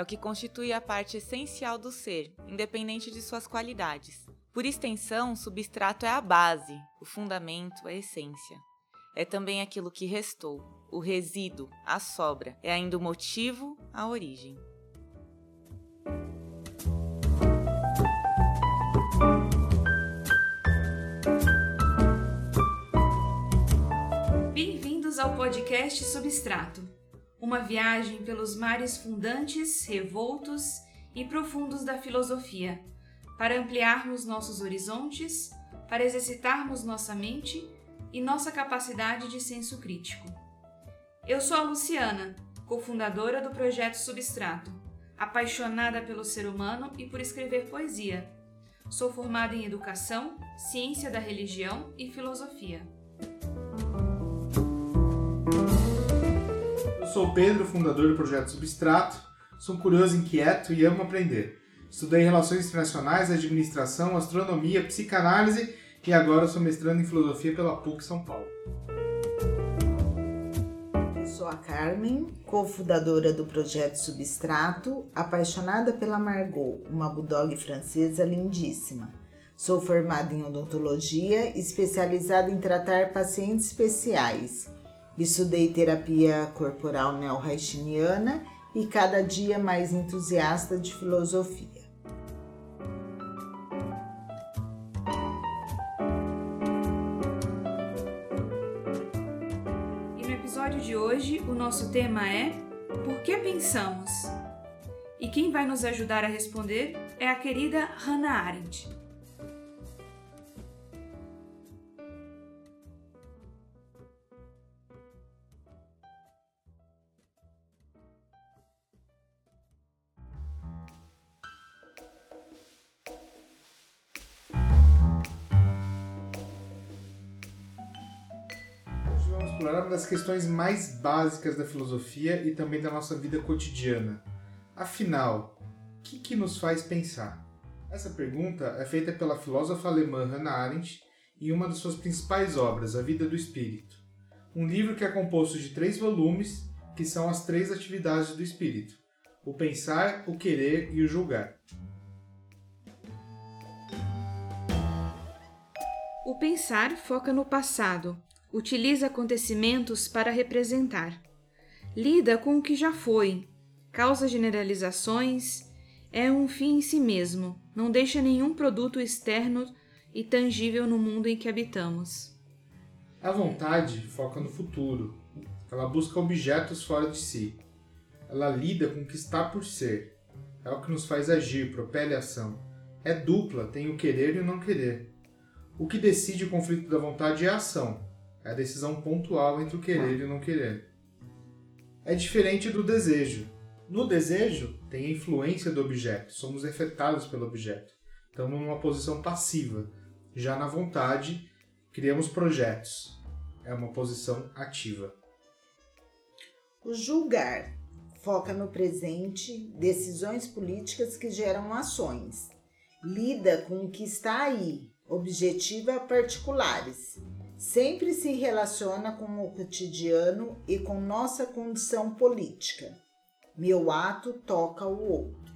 é o que constitui a parte essencial do ser, independente de suas qualidades. Por extensão, substrato é a base, o fundamento, a essência. É também aquilo que restou, o resíduo, a sobra, é ainda o motivo, a origem. Bem-vindos ao podcast Substrato, uma viagem pelos mares fundantes, revoltos e profundos da filosofia para ampliarmos nossos horizontes, para exercitarmos nossa mente e nossa capacidade de senso crítico. Eu sou a Luciana, cofundadora do projeto Substrato, apaixonada pelo ser humano e por escrever poesia. Sou formada em educação, ciência da religião e filosofia. Sou Pedro, fundador do projeto Substrato. Sou curioso, inquieto e amo aprender. Estudei Relações Internacionais, Administração, Astronomia, Psicanálise e agora sou mestrando em Filosofia pela PUC São Paulo. Sou a Carmen, cofundadora do projeto Substrato, apaixonada pela Margot, uma bulldog francesa lindíssima. Sou formada em odontologia, especializada em tratar pacientes especiais. Estudei terapia corporal neo-haitiana e cada dia mais entusiasta de filosofia. episódio de hoje, o nosso tema é Por que pensamos? E quem vai nos ajudar a responder é a querida Hannah Arendt. Explorar uma das questões mais básicas da filosofia e também da nossa vida cotidiana. Afinal, o que, que nos faz pensar? Essa pergunta é feita pela filósofa alemã Hannah Arendt em uma de suas principais obras, A Vida do Espírito. Um livro que é composto de três volumes, que são as três atividades do espírito: o pensar, o querer e o julgar. O pensar foca no passado, utiliza acontecimentos para representar. Lida com o que já foi, causa generalizações, é um fim em si mesmo, não deixa nenhum produto externo e tangível no mundo em que habitamos. A vontade foca no futuro. Ela busca objetos fora de si. Ela lida com o que está por ser. É o que nos faz agir, propele a ação. É dupla, tem o querer e o não querer. O que decide o conflito da vontade é a ação, é a decisão pontual entre o querer e o não querer. É diferente do desejo. No desejo, tem a influência do objeto, somos afetados pelo objeto. Estamos numa posição passiva. Já na vontade, criamos projetos. É uma posição ativa. O julgar foca no presente, decisões políticas que geram ações. Lida com o que está aí, objetiva particulares sempre se relaciona com o cotidiano e com nossa condição política. Meu ato toca o outro.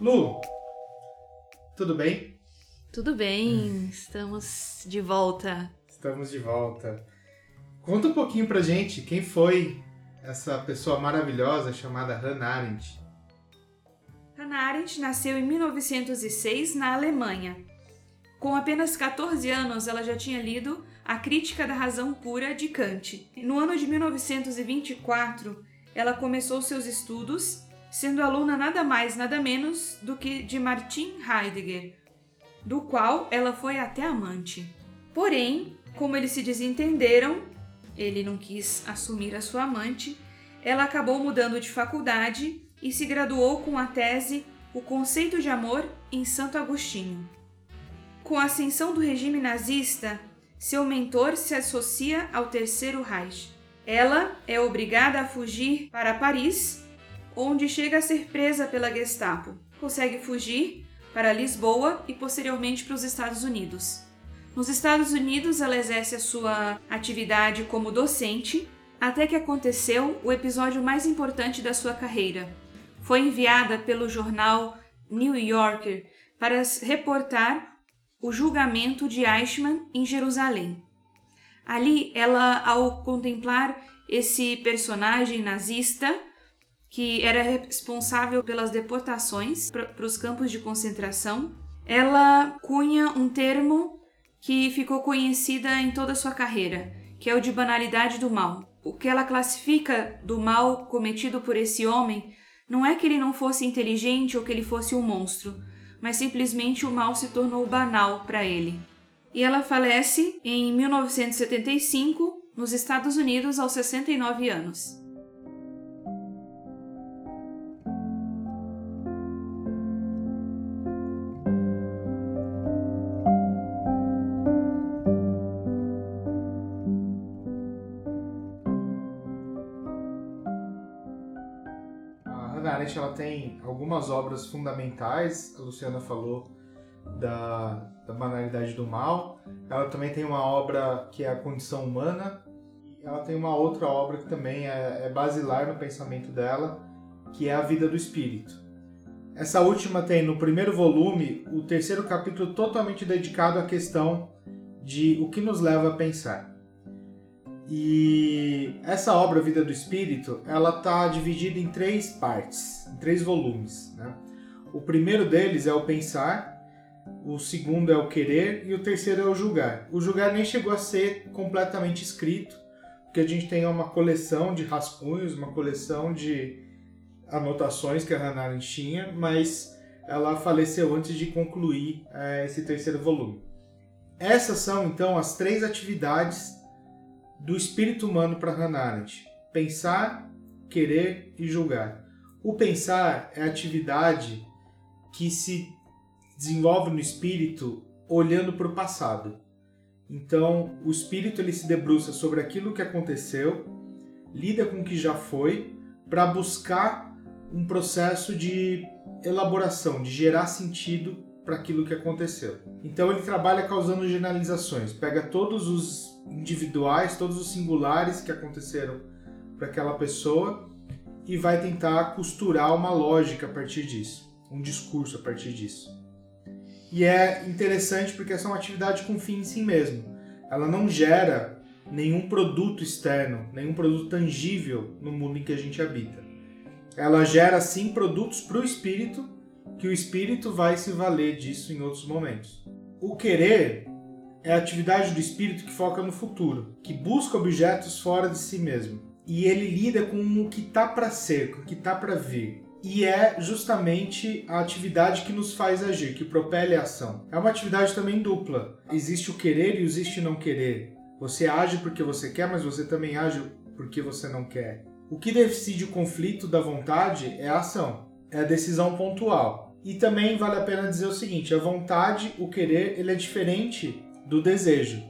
Lu, tudo bem? Tudo bem, estamos de volta. Estamos de volta. Conta um pouquinho pra gente quem foi essa pessoa maravilhosa chamada Hannah Arendt. Hannah Arendt nasceu em 1906 na Alemanha com apenas 14 anos, ela já tinha lido A Crítica da Razão Pura de Kant. No ano de 1924, ela começou seus estudos, sendo aluna nada mais nada menos do que de Martin Heidegger, do qual ela foi até amante. Porém, como eles se desentenderam, ele não quis assumir a sua amante, ela acabou mudando de faculdade e se graduou com a tese O Conceito de Amor em Santo Agostinho. Com a ascensão do regime nazista, seu mentor se associa ao Terceiro Reich. Ela é obrigada a fugir para Paris, onde chega a ser presa pela Gestapo. Consegue fugir para Lisboa e posteriormente para os Estados Unidos. Nos Estados Unidos, ela exerce a sua atividade como docente até que aconteceu o episódio mais importante da sua carreira. Foi enviada pelo jornal New Yorker para reportar o julgamento de Eichmann em Jerusalém. Ali, ela, ao contemplar esse personagem nazista, que era responsável pelas deportações para os campos de concentração, ela cunha um termo que ficou conhecida em toda a sua carreira, que é o de banalidade do mal. O que ela classifica do mal cometido por esse homem não é que ele não fosse inteligente ou que ele fosse um monstro, mas simplesmente o mal se tornou banal para ele. E ela falece em 1975 nos Estados Unidos aos 69 anos. Arendt ela tem algumas obras fundamentais, a Luciana falou da, da banalidade do mal. Ela também tem uma obra que é a condição humana. Ela tem uma outra obra que também é, é basilar no pensamento dela, que é a vida do espírito. Essa última tem no primeiro volume o terceiro capítulo totalmente dedicado à questão de o que nos leva a pensar. E essa obra, Vida do Espírito, ela está dividida em três partes, em três volumes. Né? O primeiro deles é o pensar, o segundo é o querer e o terceiro é o julgar. O julgar nem chegou a ser completamente escrito, porque a gente tem uma coleção de rascunhos, uma coleção de anotações que a Hannah Arendt tinha, mas ela faleceu antes de concluir é, esse terceiro volume. Essas são então as três atividades do espírito humano para Hannah Arendt: pensar, querer e julgar. O pensar é a atividade que se desenvolve no espírito olhando para o passado. Então, o espírito ele se debruça sobre aquilo que aconteceu, lida com o que já foi, para buscar um processo de elaboração, de gerar sentido para aquilo que aconteceu. Então, ele trabalha causando generalizações, pega todos os individuais, todos os singulares que aconteceram para aquela pessoa e vai tentar costurar uma lógica a partir disso, um discurso a partir disso. E é interessante porque essa é uma atividade com fim em si mesmo. Ela não gera nenhum produto externo, nenhum produto tangível no mundo em que a gente habita. Ela gera sim produtos para o espírito, que o espírito vai se valer disso em outros momentos. O querer é a atividade do espírito que foca no futuro, que busca objetos fora de si mesmo. E ele lida com o que está para ser, com o que está para vir. E é justamente a atividade que nos faz agir, que propele a ação. É uma atividade também dupla. Existe o querer e existe o não querer. Você age porque você quer, mas você também age porque você não quer. O que decide o conflito da vontade é a ação, é a decisão pontual. E também vale a pena dizer o seguinte: a vontade, o querer, ele é diferente do desejo.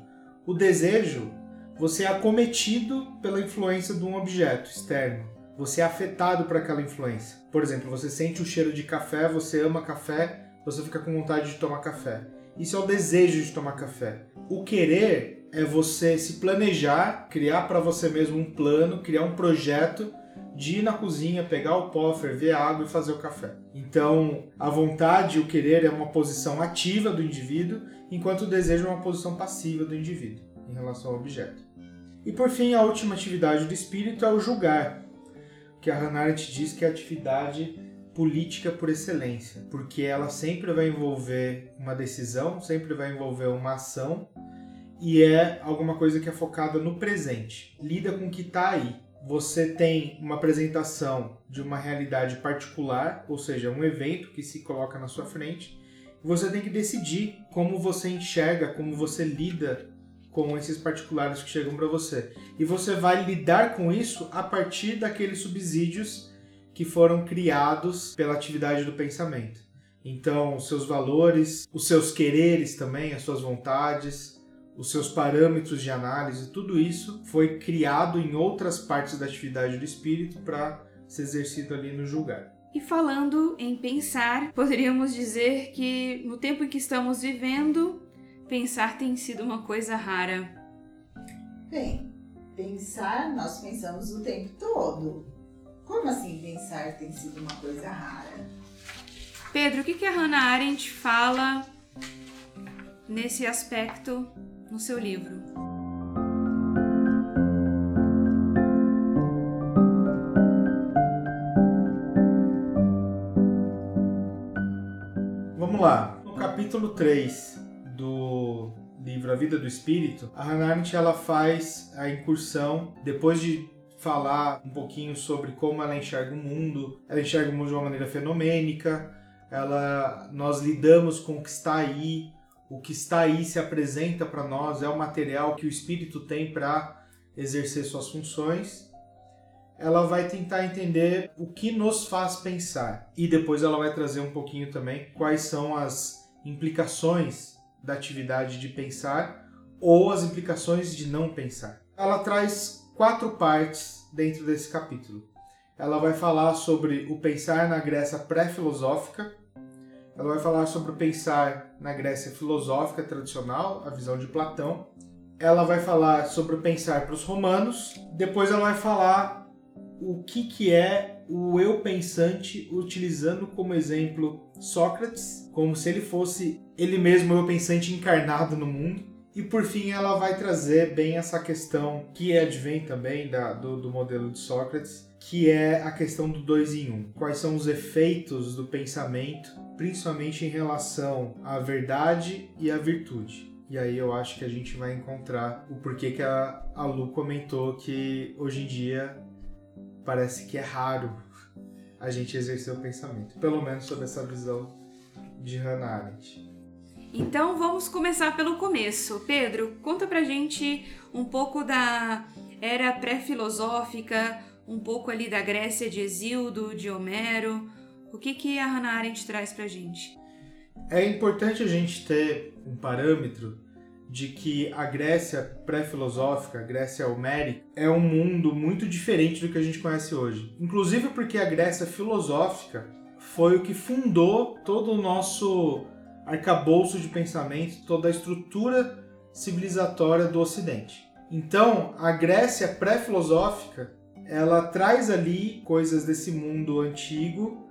O desejo, você é acometido pela influência de um objeto externo. Você é afetado por aquela influência. Por exemplo, você sente o cheiro de café, você ama café, você fica com vontade de tomar café. Isso é o desejo de tomar café. O querer é você se planejar, criar para você mesmo um plano, criar um projeto de ir na cozinha, pegar o pó, ferver a água e fazer o café. Então, a vontade o querer é uma posição ativa do indivíduo, enquanto o desejo é uma posição passiva do indivíduo em relação ao objeto. E por fim, a última atividade do espírito é o julgar, que a Hannah Arendt diz que é a atividade política por excelência, porque ela sempre vai envolver uma decisão, sempre vai envolver uma ação e é alguma coisa que é focada no presente, lida com o que está aí, você tem uma apresentação de uma realidade particular, ou seja, um evento que se coloca na sua frente, você tem que decidir como você enxerga, como você lida com esses particulares que chegam para você. E você vai lidar com isso a partir daqueles subsídios que foram criados pela atividade do pensamento. Então, seus valores, os seus quereres também, as suas vontades, os seus parâmetros de análise, tudo isso foi criado em outras partes da atividade do espírito para ser exercido ali no julgar. E falando em pensar, poderíamos dizer que no tempo em que estamos vivendo, pensar tem sido uma coisa rara. Bem, pensar, nós pensamos o tempo todo. Como assim pensar tem sido uma coisa rara? Pedro, o que, que a Hannah Arendt fala nesse aspecto no seu livro? Capítulo 3 do livro A Vida do Espírito, a Hannah Arendt ela faz a incursão, depois de falar um pouquinho sobre como ela enxerga o mundo, ela enxerga o mundo de uma maneira fenomênica, ela, nós lidamos com o que está aí, o que está aí se apresenta para nós, é o material que o espírito tem para exercer suas funções. Ela vai tentar entender o que nos faz pensar e depois ela vai trazer um pouquinho também quais são as implicações da atividade de pensar ou as implicações de não pensar. Ela traz quatro partes dentro desse capítulo. Ela vai falar sobre o pensar na Grécia pré-filosófica, ela vai falar sobre o pensar na Grécia filosófica tradicional, a visão de Platão. Ela vai falar sobre o pensar para os romanos. Depois ela vai falar o que, que é o eu pensante, utilizando como exemplo Sócrates, como se ele fosse ele mesmo eu pensante encarnado no mundo. E por fim ela vai trazer bem essa questão que advém também da, do, do modelo de Sócrates, que é a questão do dois em um. Quais são os efeitos do pensamento, principalmente em relação à verdade e à virtude. E aí eu acho que a gente vai encontrar o porquê que a, a Lu comentou que hoje em dia parece que é raro a gente exercer o pensamento. Pelo menos sob essa visão de Hannah Arendt. Então vamos começar pelo começo. Pedro, conta pra gente um pouco da era pré-filosófica, um pouco ali da Grécia de Exildo, de Homero. O que, que a Hannah Arendt traz pra gente? É importante a gente ter um parâmetro de que a Grécia pré-filosófica, a Grécia homérica, é um mundo muito diferente do que a gente conhece hoje. Inclusive porque a Grécia filosófica foi o que fundou todo o nosso arcabouço de pensamento, toda a estrutura civilizatória do Ocidente. Então, a Grécia pré-filosófica ela traz ali coisas desse mundo antigo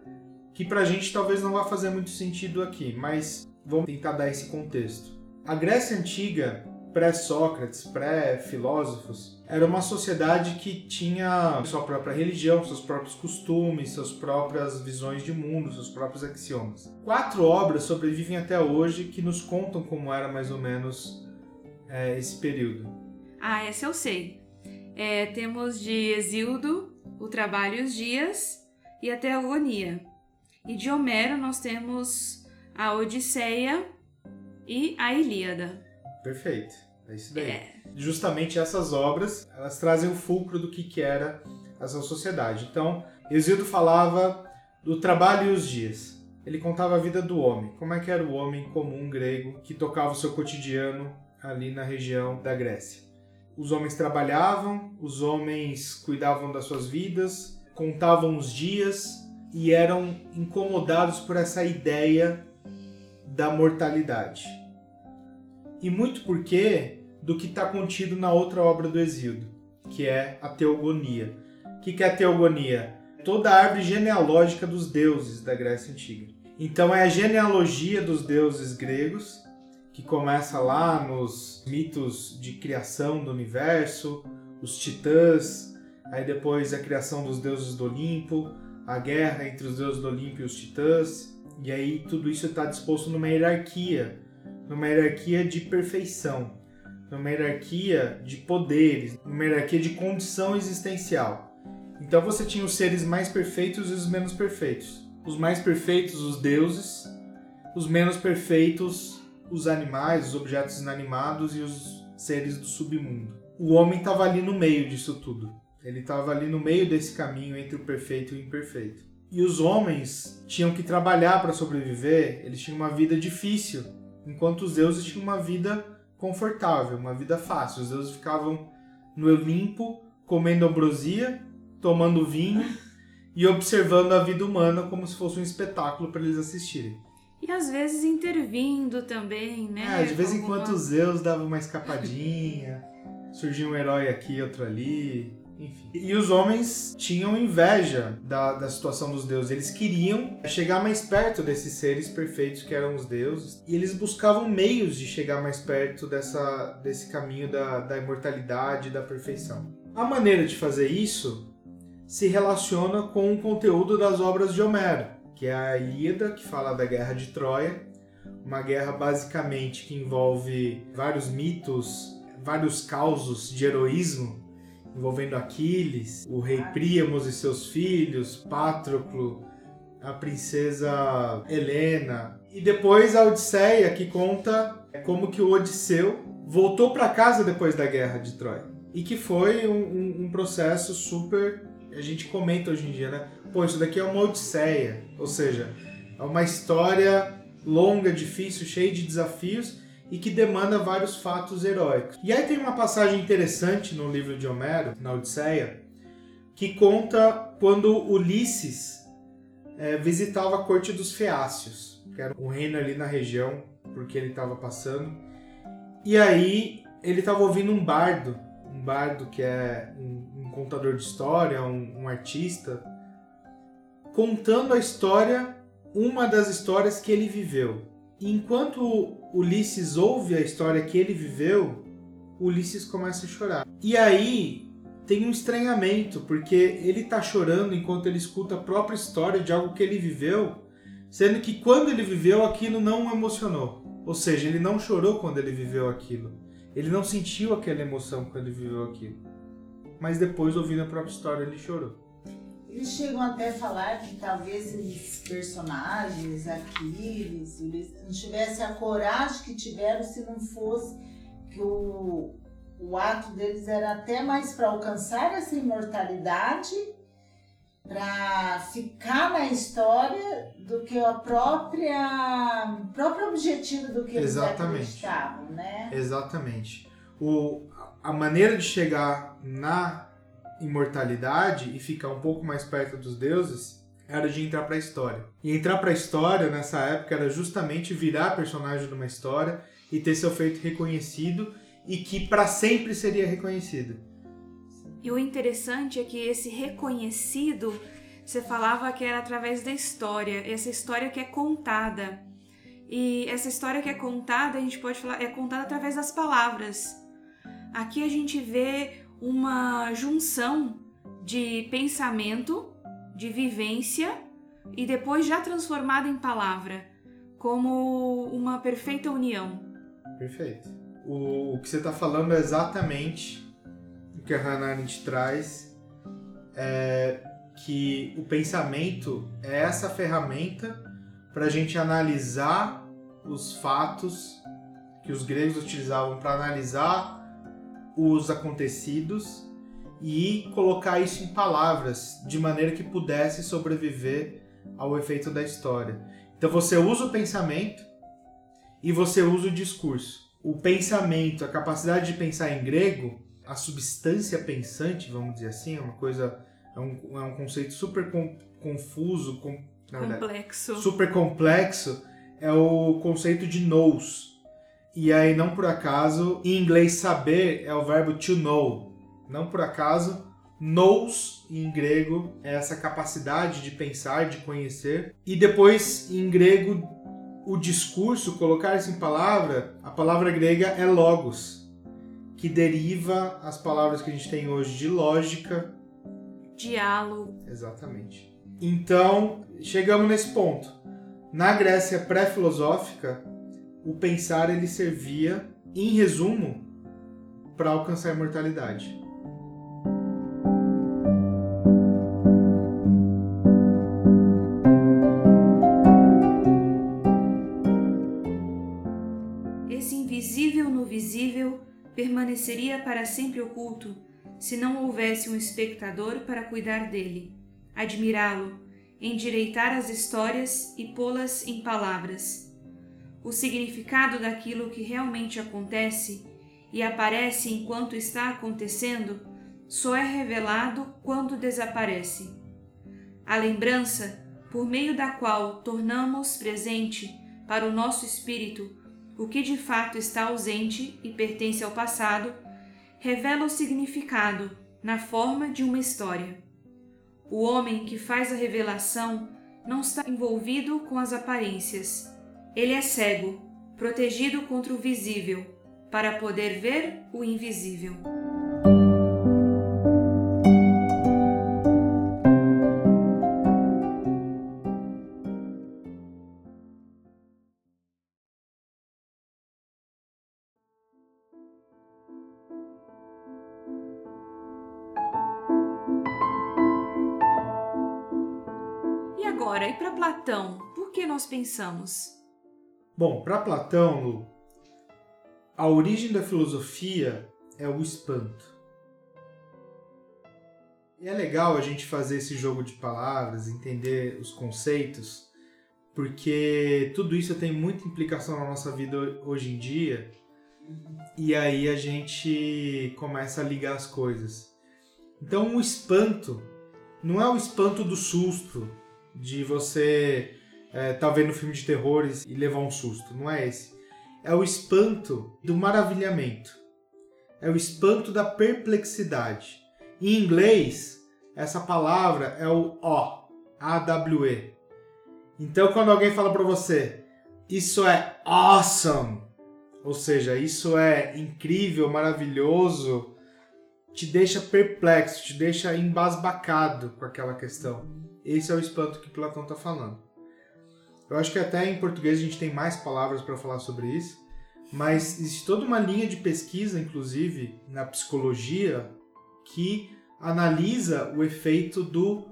que pra gente talvez não vá fazer muito sentido aqui, mas vamos tentar dar esse contexto. A Grécia antiga, pré-Sócrates, pré-filósofos, era uma sociedade que tinha sua própria religião, seus próprios costumes, suas próprias visões de mundo, seus próprios axiomas. Quatro obras sobrevivem até hoje que nos contam como era mais ou menos é, esse período. Ah, essa eu sei. É, temos de Exildo, O Trabalho e os Dias e a Teogonia. E de Homero nós temos a Odisseia e a Ilíada. Perfeito. É isso daí. É. Justamente essas obras, elas trazem o fulcro do que, que era essa sociedade. Então, Exildo falava do trabalho e os dias. Ele contava a vida do homem. Como é que era o homem comum grego que tocava o seu cotidiano ali na região da Grécia. Os homens trabalhavam, os homens cuidavam das suas vidas, contavam os dias e eram incomodados por essa ideia da mortalidade. E muito porque do que está contido na outra obra do Exílio, que é a Teogonia. O que é a Teogonia? Toda a árvore genealógica dos deuses da Grécia Antiga. Então é a genealogia dos deuses gregos, que começa lá nos mitos de criação do universo, os titãs, aí depois a criação dos deuses do Olimpo, a guerra entre os deuses do Olimpo e os titãs, e aí tudo isso está disposto numa hierarquia, numa hierarquia de perfeição, numa hierarquia de poderes, numa hierarquia de condição existencial. Então você tinha os seres mais perfeitos e os menos perfeitos. Os mais perfeitos, os deuses, os menos perfeitos, os animais, os objetos inanimados e os seres do submundo. O homem estava ali no meio disso tudo. Ele estava ali no meio desse caminho entre o perfeito e o imperfeito. E os homens tinham que trabalhar para sobreviver, eles tinham uma vida difícil, enquanto os deuses tinham uma vida confortável, uma vida fácil. Os deuses ficavam no Olimpo, comendo ambrosia, tomando vinho e observando a vida humana como se fosse um espetáculo para eles assistirem. E às vezes intervindo também, né? É, de vez em quando os Zeus davam uma escapadinha, surgia um herói aqui, outro ali, enfim. E os homens tinham inveja da, da situação dos deuses. Eles queriam chegar mais perto desses seres perfeitos que eram os deuses. E eles buscavam meios de chegar mais perto dessa, desse caminho da, da imortalidade da perfeição. A maneira de fazer isso se relaciona com o conteúdo das obras de Homero, que é a Ilíada, que fala da guerra de Troia. Uma guerra basicamente que envolve vários mitos, vários causos de heroísmo envolvendo Aquiles, o rei Príamos e seus filhos, Patroclo, a princesa Helena. E depois a Odisseia, que conta como que o Odisseu voltou para casa depois da guerra de Troia. E que foi um, um, um, processo super. A gente comenta hoje em dia, né? Pô, isso daqui é uma Odisseia. Ou seja, é uma história longa, difícil, cheia de desafios e que demanda vários fatos heróicos. E aí tem uma passagem interessante no livro de Homero, na Odisseia, que conta quando Ulisses é, visitava a corte dos Feácios, que era um reino ali na região porque ele estava passando. E aí ele estava ouvindo um bardo, um bardo que é um, um contador de história, um, um artista, contando a história, uma das histórias que ele viveu. Enquanto Ulisses ouve a história que ele viveu, Ulisses começa a chorar. E aí tem um estranhamento, porque ele está chorando enquanto ele escuta a própria história de algo que ele viveu, sendo que quando ele viveu aquilo não o emocionou. Ou seja, ele não chorou quando ele viveu aquilo. Ele não sentiu aquela emoção quando ele viveu aquilo. Mas depois, ouvindo a própria história, ele chorou. Eles chegam até a falar que talvez esses personagens, Aquiles, Ulisses, não tivessem a coragem que tiveram se não fosse que o, o ato deles era até mais para alcançar essa imortalidade, para ficar na história, do que a própria próprio objetivo do que eles acreditavam, né? Exatamente. O, a maneira de chegar na imortalidade e ficar um pouco mais perto dos deuses era de entrar para a história. E entrar para a história nessa época era justamente virar personagem de uma história e ter seu feito reconhecido e que para sempre seria reconhecido. E o interessante é que esse reconhecido, você falava que era através da história, essa história que é contada. E essa história que é contada, a gente pode falar, é contada através das palavras. Aqui a gente vê uma junção de pensamento, de vivência e depois já transformada em palavra, como uma perfeita união. Perfeito. O, o que você está falando é exatamente o que a Hannah Arendt traz, é que o pensamento é essa ferramenta para a gente analisar os fatos que os gregos utilizavam para analisar os acontecidos e colocar isso em palavras de maneira que pudesse sobreviver ao efeito da história. Então você usa o pensamento e você usa o discurso. O pensamento, a capacidade de pensar em grego, a substância pensante, vamos dizer assim, é uma coisa, é um, é um conceito super com, confuso, com, complexo. Verdade, super complexo, é o conceito de nous e aí, não por acaso, em inglês saber é o verbo to know. Não por acaso, nous em grego é essa capacidade de pensar, de conhecer. E depois, em grego, o discurso, colocar isso em palavra, a palavra grega é logos, que deriva as palavras que a gente tem hoje de lógica, diálogo. Exatamente. Então, chegamos nesse ponto. Na Grécia pré-filosófica, o pensar ele servia, em resumo, para alcançar a imortalidade. Esse invisível no visível permaneceria para sempre oculto se não houvesse um espectador para cuidar dele, admirá-lo, endireitar as histórias e pô-las em palavras o significado daquilo que realmente acontece e aparece enquanto está acontecendo só é revelado quando desaparece. A lembrança, por meio da qual tornamos presente para o nosso espírito o que de fato está ausente e pertence ao passado, revela o significado na forma de uma história. O homem que faz a revelação não está envolvido com as aparências. Ele é cego, protegido contra o visível, para poder ver o invisível. E agora, e para Platão, por que nós pensamos? Bom, para Platão, Lu, a origem da filosofia é o espanto. E é legal a gente fazer esse jogo de palavras, entender os conceitos, porque tudo isso tem muita implicação na nossa vida hoje em dia, e aí a gente começa a ligar as coisas. Então, o espanto não é o espanto do susto, de você é, tá vendo filme de terror e levar um susto. Não é esse. É o espanto do maravilhamento. É o espanto da perplexidade. Em inglês, essa palavra é o O, A-W-E. Então, quando alguém fala para você, isso é awesome, ou seja, isso é incrível, maravilhoso, te deixa perplexo, te deixa embasbacado com aquela questão. Esse é o espanto que Platão está falando. Eu acho que até em português a gente tem mais palavras para falar sobre isso, mas existe toda uma linha de pesquisa, inclusive na psicologia, que analisa o efeito do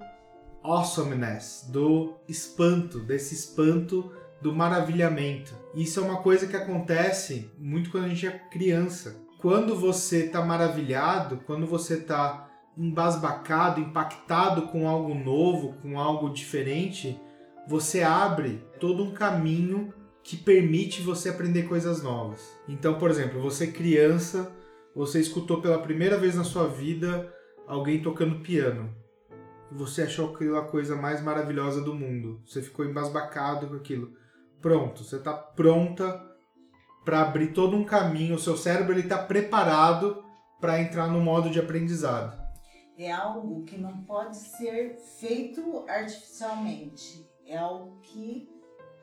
awesomeness, do espanto, desse espanto do maravilhamento. Isso é uma coisa que acontece muito quando a gente é criança. Quando você está maravilhado, quando você está embasbacado, impactado com algo novo, com algo diferente, você abre todo um caminho que permite você aprender coisas novas. Então, por exemplo, você criança, você escutou pela primeira vez na sua vida alguém tocando piano. Você achou aquilo a coisa mais maravilhosa do mundo. Você ficou embasbacado com aquilo. Pronto, você está pronta para abrir todo um caminho. O seu cérebro está preparado para entrar no modo de aprendizado é algo que não pode ser feito artificialmente. É algo que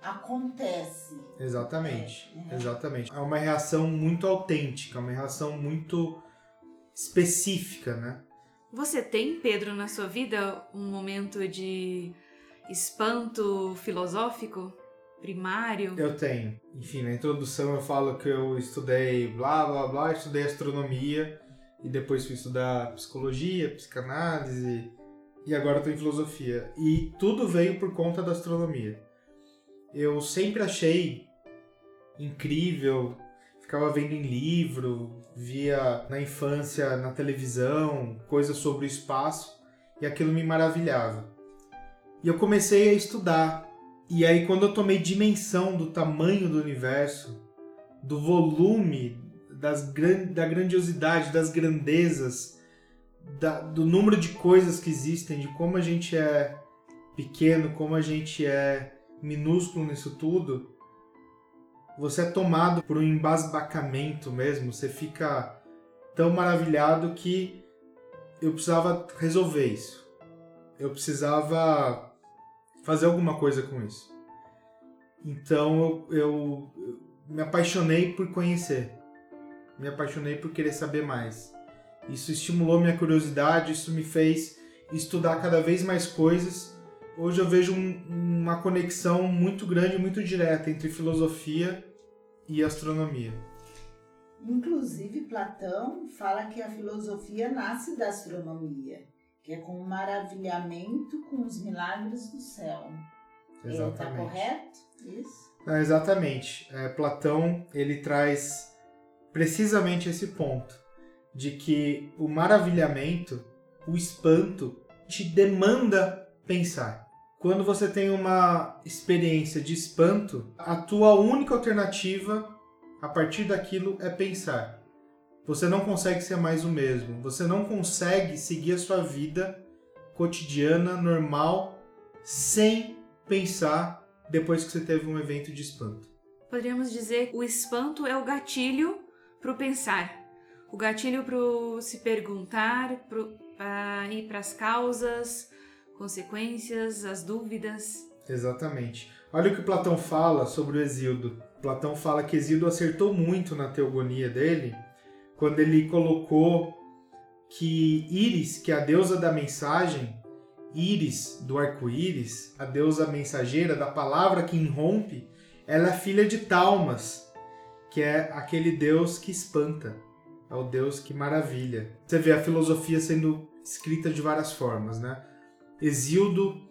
acontece. Exatamente, é, exatamente. É uma reação muito autêntica, uma reação muito específica, né? Você tem, Pedro, na sua vida um momento de espanto filosófico primário? Eu tenho. Enfim, na introdução eu falo que eu estudei blá blá blá, estudei astronomia e depois fui estudar psicologia, psicanálise e agora estou em filosofia. E tudo veio por conta da astronomia. Eu sempre achei incrível, ficava vendo em livro, via na infância na televisão coisas sobre o espaço e aquilo me maravilhava. E eu comecei a estudar. E aí quando eu tomei dimensão do tamanho do universo, do volume das gran, da grandiosidade, das grandezas, da, do número de coisas que existem, de como a gente é pequeno, como a gente é minúsculo nisso tudo, você é tomado por um embasbacamento mesmo, você fica tão maravilhado que eu precisava resolver isso. Eu precisava fazer alguma coisa com isso. Então eu, eu, eu me apaixonei por conhecer me apaixonei por querer saber mais. Isso estimulou minha curiosidade, isso me fez estudar cada vez mais coisas. Hoje eu vejo um, uma conexão muito grande, muito direta entre filosofia e astronomia. Inclusive, Platão fala que a filosofia nasce da astronomia, que é com o maravilhamento com os milagres do céu. Está correto? Isso? exatamente. É, Platão ele traz precisamente esse ponto de que o maravilhamento, o espanto, te demanda pensar. Quando você tem uma experiência de espanto, a tua única alternativa a partir daquilo é pensar. Você não consegue ser mais o mesmo. Você não consegue seguir a sua vida cotidiana, normal, sem pensar depois que você teve um evento de espanto. Poderíamos dizer que o espanto é o gatilho para o pensar. O gatilho para se perguntar, para ir para as causas, consequências, as dúvidas. Exatamente. Olha o que Platão fala sobre o Exildo. Platão fala que Exildo acertou muito na teogonia dele quando ele colocou que Íris, que é a deusa da mensagem, Íris do arco-íris, a deusa mensageira da palavra que irrompe, ela é filha de Talmas, que é aquele deus que espanta, é o deus que maravilha. Você vê a filosofia sendo escrita de várias formas, né? Exildo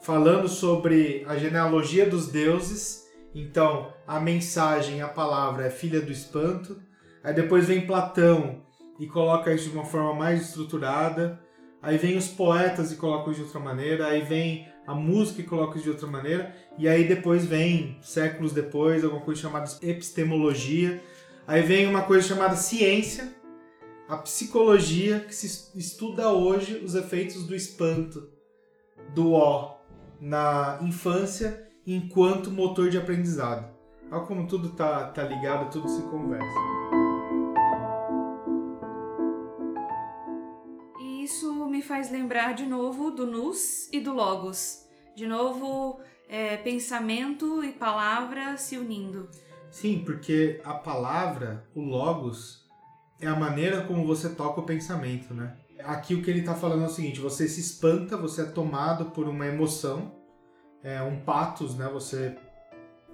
falando sobre a genealogia dos deuses, então a mensagem, a palavra é filha do espanto. Aí depois vem Platão e coloca isso de uma forma mais estruturada. Aí vem os poetas e colocam de outra maneira. Aí vem a música e coloca de outra maneira. E aí depois vem, séculos depois, alguma coisa chamada epistemologia. Aí vem uma coisa chamada ciência, a psicologia, que se estuda hoje os efeitos do espanto, do ó, na infância enquanto motor de aprendizado. Olha como tudo tá, tá ligado, tudo se conversa. me faz lembrar de novo do Nus e do Logos. De novo, é, pensamento e palavra se unindo. Sim, porque a palavra, o Logos, é a maneira como você toca o pensamento, né? Aqui o que ele está falando é o seguinte: você se espanta, você é tomado por uma emoção, é um patos, né? Você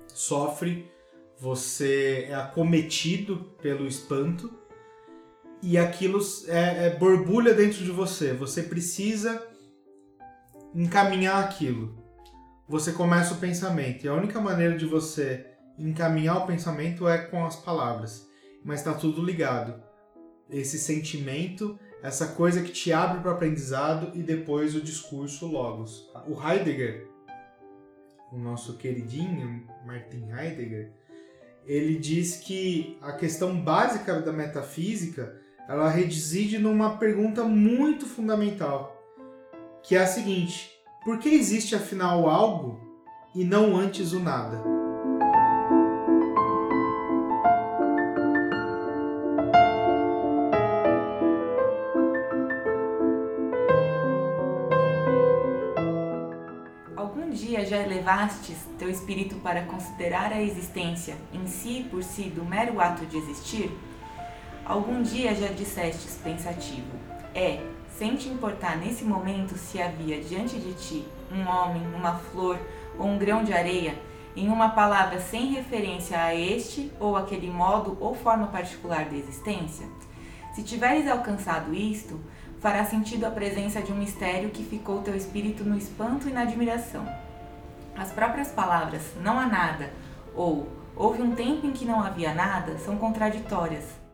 sofre, você é acometido pelo espanto e aquilo é, é borbulha dentro de você. Você precisa encaminhar aquilo. Você começa o pensamento e a única maneira de você encaminhar o pensamento é com as palavras. Mas está tudo ligado. Esse sentimento, essa coisa que te abre para o aprendizado e depois o discurso logos. O Heidegger, o nosso queridinho Martin Heidegger, ele diz que a questão básica da metafísica ela reside numa pergunta muito fundamental, que é a seguinte: por que existe afinal algo e não antes o nada? Elevastes teu espírito para considerar a existência em si por si do mero ato de existir? Algum dia já dissestes pensativo: É, sem te importar nesse momento se havia diante de ti um homem, uma flor ou um grão de areia, em uma palavra sem referência a este ou aquele modo ou forma particular de existência? Se tiveres alcançado isto, fará sentido a presença de um mistério que ficou teu espírito no espanto e na admiração. As próprias palavras não há nada ou houve um tempo em que não havia nada são contraditórias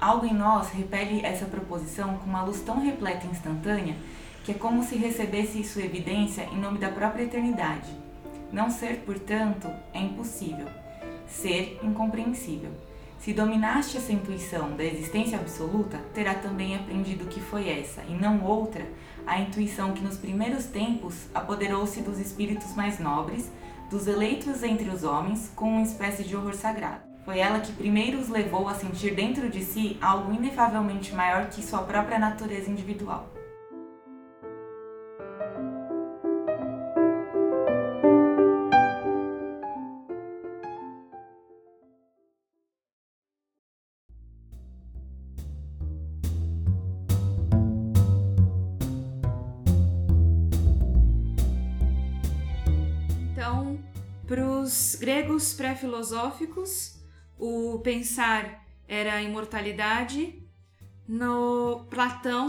Algo em nós repele essa proposição com uma luz tão repleta e instantânea que é como se recebesse sua evidência em nome da própria eternidade. Não ser, portanto, é impossível. Ser, incompreensível. Se dominaste essa intuição da existência absoluta, terá também aprendido que foi essa, e não outra, a intuição que nos primeiros tempos apoderou-se dos espíritos mais nobres, dos eleitos entre os homens, com uma espécie de horror sagrado. Foi ela que primeiro os levou a sentir dentro de si algo inefavelmente maior que sua própria natureza individual. Gregos pré-filosóficos, o pensar era a imortalidade. No Platão,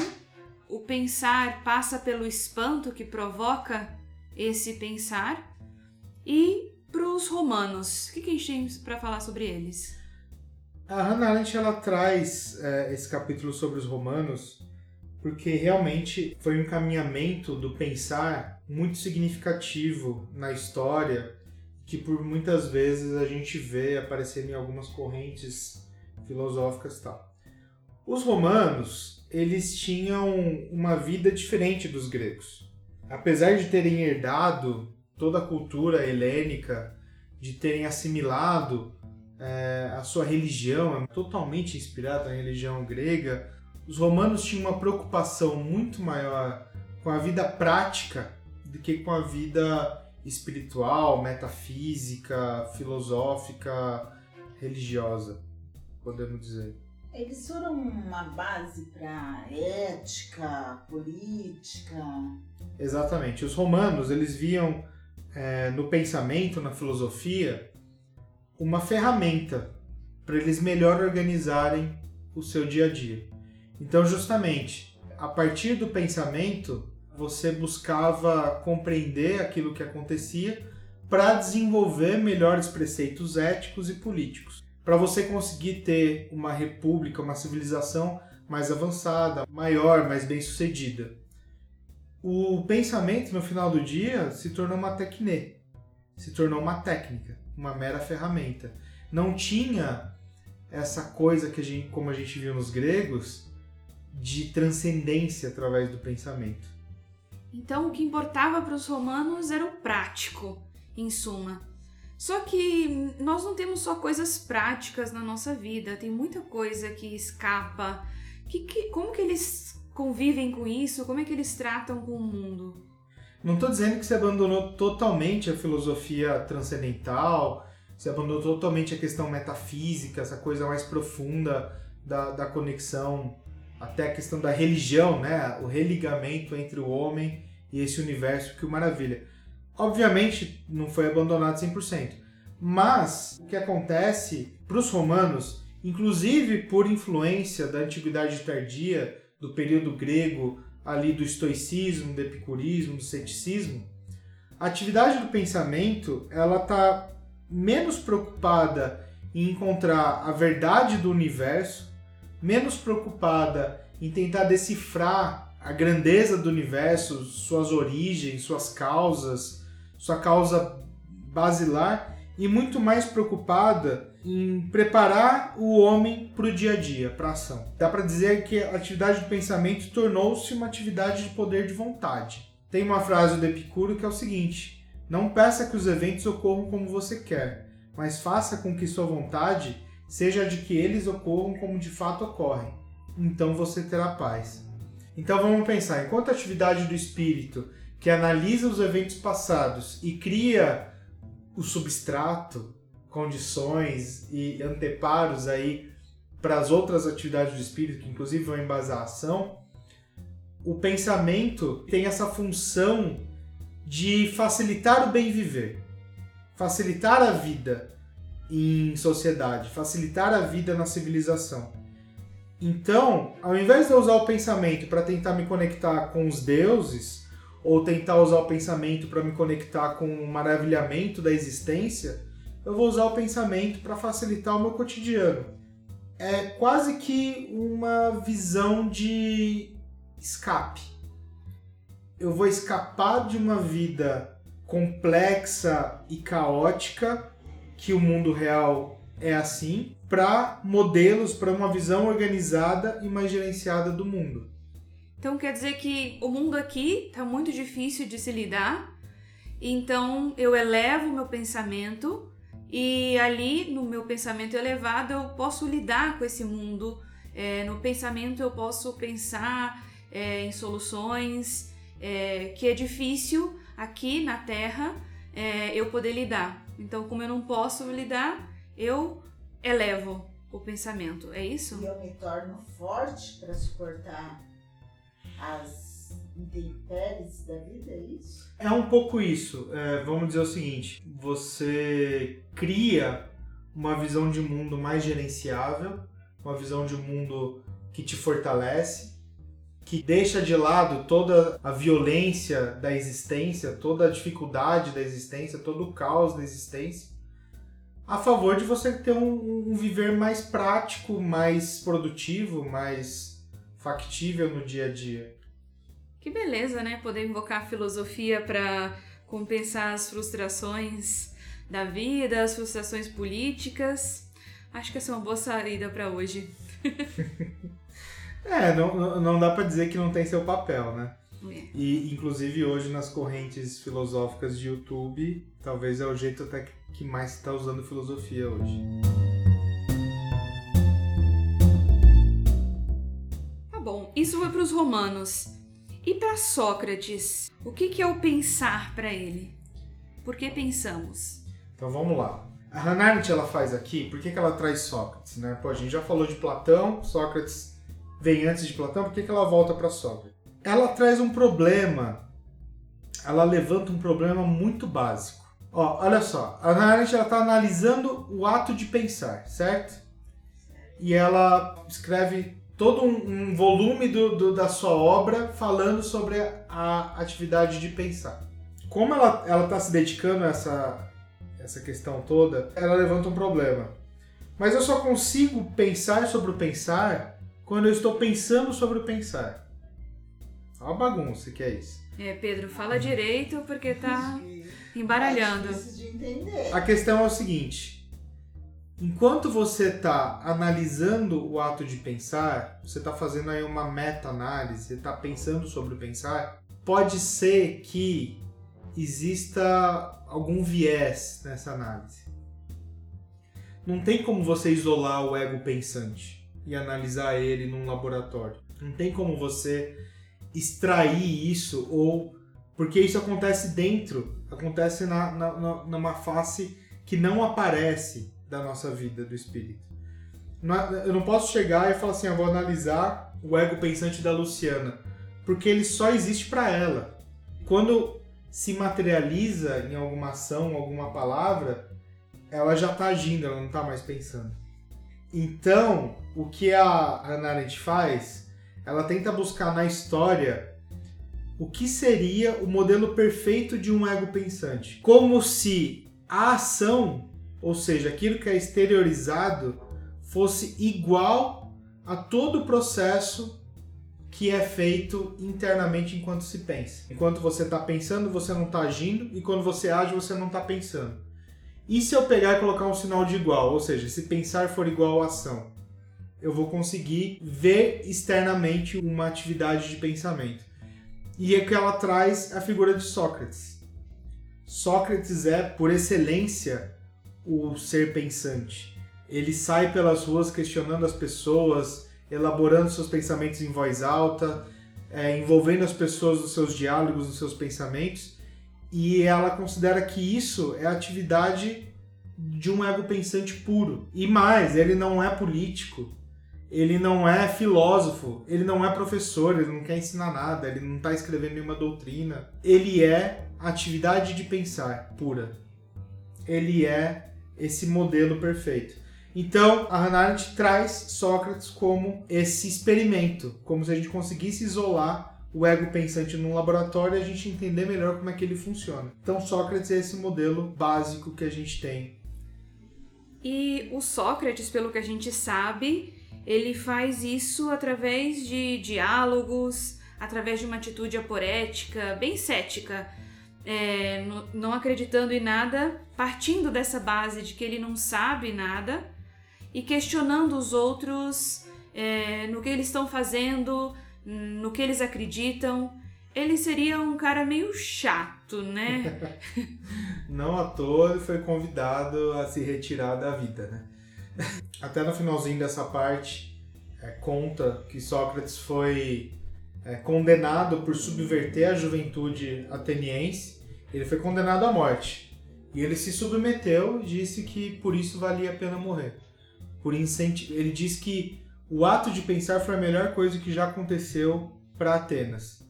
o pensar passa pelo espanto que provoca esse pensar. E para os romanos, o que, que a gente tem para falar sobre eles? A Hannah Arendt ela traz é, esse capítulo sobre os romanos porque realmente foi um encaminhamento do pensar muito significativo na história que por muitas vezes a gente vê aparecendo em algumas correntes filosóficas e tal. Os romanos, eles tinham uma vida diferente dos gregos. Apesar de terem herdado toda a cultura helênica, de terem assimilado é, a sua religião é totalmente inspirada na religião grega. Os romanos tinham uma preocupação muito maior com a vida prática do que com a vida espiritual, metafísica, filosófica, religiosa, podemos dizer. Eles foram uma base para ética, política. Exatamente. Os romanos eles viam é, no pensamento, na filosofia, uma ferramenta para eles melhor organizarem o seu dia a dia. Então, justamente, a partir do pensamento, você buscava compreender aquilo que acontecia para desenvolver melhores preceitos éticos e políticos para você conseguir ter uma república, uma civilização mais avançada, maior, mais bem sucedida. O pensamento, no final do dia, se tornou uma tecne, se tornou uma técnica, uma mera ferramenta. Não tinha essa coisa que a gente, como a gente viu nos gregos, de transcendência através do pensamento. Então, o que importava para os romanos era o prático, em suma. Só que nós não temos só coisas práticas na nossa vida, tem muita coisa que escapa. Que, que, como que eles convivem com isso? Como é que eles tratam com o mundo? Não estou dizendo que você abandonou totalmente a filosofia transcendental, você abandonou totalmente a questão metafísica, essa coisa mais profunda da, da conexão, até a questão da religião, né? o religamento entre o homem e esse universo que o maravilha. Obviamente, não foi abandonado 100%. Mas o que acontece para os romanos, inclusive por influência da antiguidade tardia, do período grego, ali do estoicismo, do epicurismo, do ceticismo, a atividade do pensamento ela está menos preocupada em encontrar a verdade do universo, menos preocupada em tentar decifrar a grandeza do universo, suas origens, suas causas, sua causa basilar e muito mais preocupada em preparar o homem para o dia a dia, para a ação. Dá para dizer que a atividade do pensamento tornou-se uma atividade de poder de vontade. Tem uma frase do Epicuro que é o seguinte: Não peça que os eventos ocorram como você quer, mas faça com que sua vontade seja de que eles ocorram como de fato ocorrem. Então você terá paz. Então vamos pensar, enquanto a atividade do espírito que analisa os eventos passados e cria o substrato, condições e anteparos aí para as outras atividades do espírito, que inclusive vão embasar a ação, o pensamento tem essa função de facilitar o bem viver, facilitar a vida em sociedade, facilitar a vida na civilização. Então, ao invés de eu usar o pensamento para tentar me conectar com os deuses, ou tentar usar o pensamento para me conectar com o maravilhamento da existência, eu vou usar o pensamento para facilitar o meu cotidiano. É quase que uma visão de escape. Eu vou escapar de uma vida complexa e caótica, que o mundo real é assim, para modelos, para uma visão organizada e mais gerenciada do mundo. Então quer dizer que o mundo aqui está muito difícil de se lidar. Então eu elevo o meu pensamento e ali no meu pensamento elevado eu posso lidar com esse mundo. É, no pensamento eu posso pensar é, em soluções é, que é difícil aqui na Terra é, eu poder lidar. Então como eu não posso lidar, eu elevo o pensamento. É isso? E eu me torno forte para suportar as intempéries da vida, é isso? É um pouco isso. É, vamos dizer o seguinte: você cria uma visão de mundo mais gerenciável, uma visão de mundo que te fortalece, que deixa de lado toda a violência da existência, toda a dificuldade da existência, todo o caos da existência, a favor de você ter um, um viver mais prático, mais produtivo, mais factível no dia a dia. Que beleza, né? Poder invocar a filosofia para compensar as frustrações da vida, as frustrações políticas. Acho que essa é uma boa saída para hoje. É, não, não dá para dizer que não tem seu papel, né? É. E, inclusive, hoje nas correntes filosóficas de YouTube, talvez é o jeito até que mais está usando filosofia hoje. Tá bom, isso foi para os romanos. E para Sócrates, o que, que é o pensar para ele? Por que pensamos? Então vamos lá. A Hannah Arendt ela faz aqui, por que, que ela traz Sócrates? Né? Pô, a gente já falou de Platão, Sócrates vem antes de Platão, por que, ela volta para Sócrates? Ela traz um problema, ela levanta um problema muito básico. Ó, olha só, a Arendt está analisando o ato de pensar, certo? E ela escreve todo um, um volume do, do, da sua obra falando sobre a atividade de pensar. Como ela está se dedicando a essa, essa questão toda, ela levanta um problema. Mas eu só consigo pensar sobre o pensar quando eu estou pensando sobre o pensar. Olha a bagunça que é isso. É, Pedro, fala direito porque tá embaralhando. A questão é o seguinte: enquanto você está analisando o ato de pensar, você está fazendo aí uma meta-análise, você está pensando sobre o pensar, pode ser que exista algum viés nessa análise. Não tem como você isolar o ego pensante e analisar ele num laboratório. Não tem como você extrair isso ou porque isso acontece dentro, acontece na, na, numa face que não aparece da nossa vida do espírito. É, eu não posso chegar e falar assim, eu vou analisar o ego pensante da Luciana, porque ele só existe para ela. Quando se materializa em alguma ação, alguma palavra, ela já está agindo, ela não está mais pensando. Então, o que a Hannah Arendt faz, ela tenta buscar na história o que seria o modelo perfeito de um ego pensante. Como se a ação, ou seja, aquilo que é exteriorizado, fosse igual a todo o processo que é feito internamente enquanto se pensa. Enquanto você está pensando, você não está agindo, e quando você age, você não está pensando. E se eu pegar e colocar um sinal de igual, ou seja, se pensar for igual a ação, eu vou conseguir ver externamente uma atividade de pensamento. E é que ela traz a figura de Sócrates. Sócrates é, por excelência, o ser pensante. Ele sai pelas ruas questionando as pessoas, elaborando seus pensamentos em voz alta, é, envolvendo as pessoas nos seus diálogos, nos seus pensamentos, e ela considera que isso é atividade de um ego pensante puro. E mais, ele não é político, ele não é filósofo, ele não é professor, ele não quer ensinar nada, ele não está escrevendo nenhuma doutrina. Ele é atividade de pensar pura. Ele é esse modelo perfeito. Então, a Hannah Arendt traz Sócrates como esse experimento, como se a gente conseguisse isolar o ego pensante num laboratório e a gente entender melhor como é que ele funciona. Então, Sócrates é esse modelo básico que a gente tem. E o Sócrates, pelo que a gente sabe, ele faz isso através de diálogos, através de uma atitude aporética, bem cética, é, não acreditando em nada, partindo dessa base de que ele não sabe nada e questionando os outros é, no que eles estão fazendo, no que eles acreditam. Ele seria um cara meio chato, né? Não à toa ele foi convidado a se retirar da vida, né? Até no finalzinho dessa parte, é, conta que Sócrates foi é, condenado por subverter a juventude ateniense. Ele foi condenado à morte. E ele se submeteu e disse que por isso valia a pena morrer por incentivo. Ele diz que o ato de pensar foi a melhor coisa que já aconteceu para Atenas.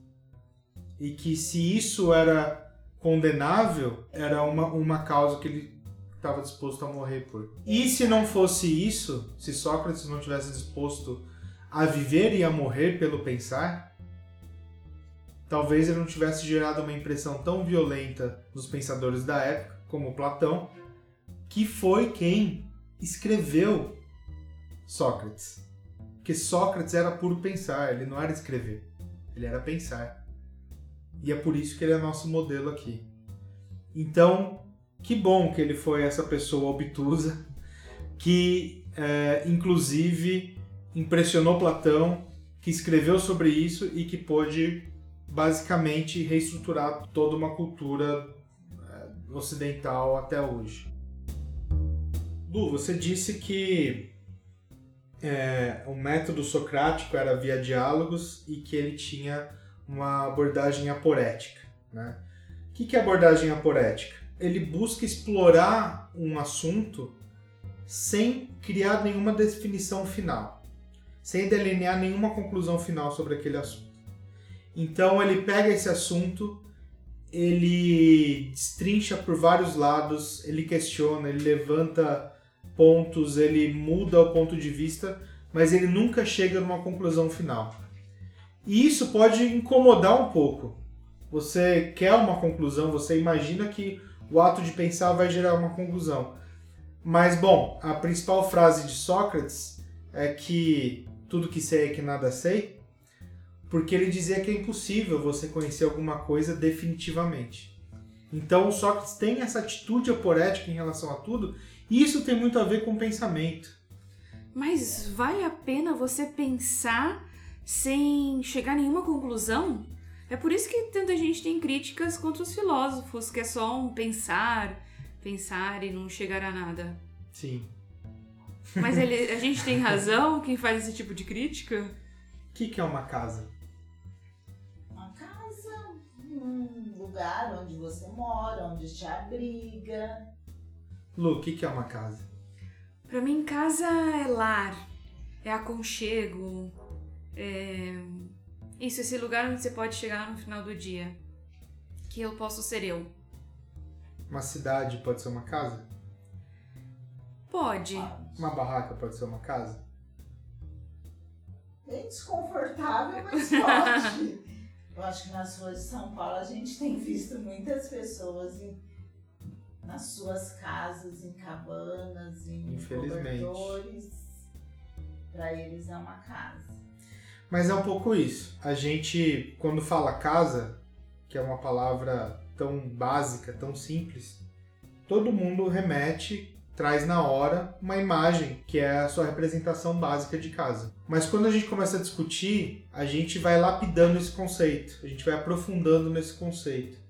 E que se isso era condenável, era uma, uma causa que ele estava disposto a morrer por. E se não fosse isso, se Sócrates não tivesse disposto a viver e a morrer pelo pensar, talvez ele não tivesse gerado uma impressão tão violenta nos pensadores da época, como Platão, que foi quem escreveu Sócrates. Porque Sócrates era puro pensar, ele não era escrever, ele era pensar. E é por isso que ele é nosso modelo aqui. Então, que bom que ele foi essa pessoa obtusa, que é, inclusive impressionou Platão, que escreveu sobre isso e que pôde basicamente reestruturar toda uma cultura é, ocidental até hoje. Lu, você disse que é, o método socrático era via diálogos e que ele tinha uma abordagem aporética. Né? O que, que é abordagem aporética? Ele busca explorar um assunto sem criar nenhuma definição final, sem delinear nenhuma conclusão final sobre aquele assunto. Então ele pega esse assunto, ele destrincha por vários lados, ele questiona, ele levanta pontos, ele muda o ponto de vista, mas ele nunca chega numa conclusão final. E isso pode incomodar um pouco. Você quer uma conclusão, você imagina que o ato de pensar vai gerar uma conclusão. Mas, bom, a principal frase de Sócrates é que tudo que sei é que nada sei, porque ele dizia que é impossível você conhecer alguma coisa definitivamente. Então, Sócrates tem essa atitude aporética em relação a tudo, e isso tem muito a ver com pensamento. Mas vale a pena você pensar sem chegar a nenhuma conclusão? É por isso que tanta gente tem críticas contra os filósofos, que é só um pensar, pensar e não chegar a nada. Sim. Mas ele, a gente tem razão quem faz esse tipo de crítica? O que, que é uma casa? Uma casa, um lugar onde você mora, onde te abriga. Lu, o que, que é uma casa? Pra mim, casa é lar, é aconchego, é. Isso, esse lugar onde você pode chegar no final do dia. Que eu posso ser eu. Uma cidade pode ser uma casa? Pode. Uma barraca pode ser uma casa? Bem desconfortável, mas pode. Eu acho que nas ruas de São Paulo a gente tem visto muitas pessoas em, nas suas casas, em cabanas, em cobertores. Pra eles é uma casa. Mas é um pouco isso. A gente, quando fala casa, que é uma palavra tão básica, tão simples, todo mundo remete, traz na hora uma imagem que é a sua representação básica de casa. Mas quando a gente começa a discutir, a gente vai lapidando esse conceito, a gente vai aprofundando nesse conceito.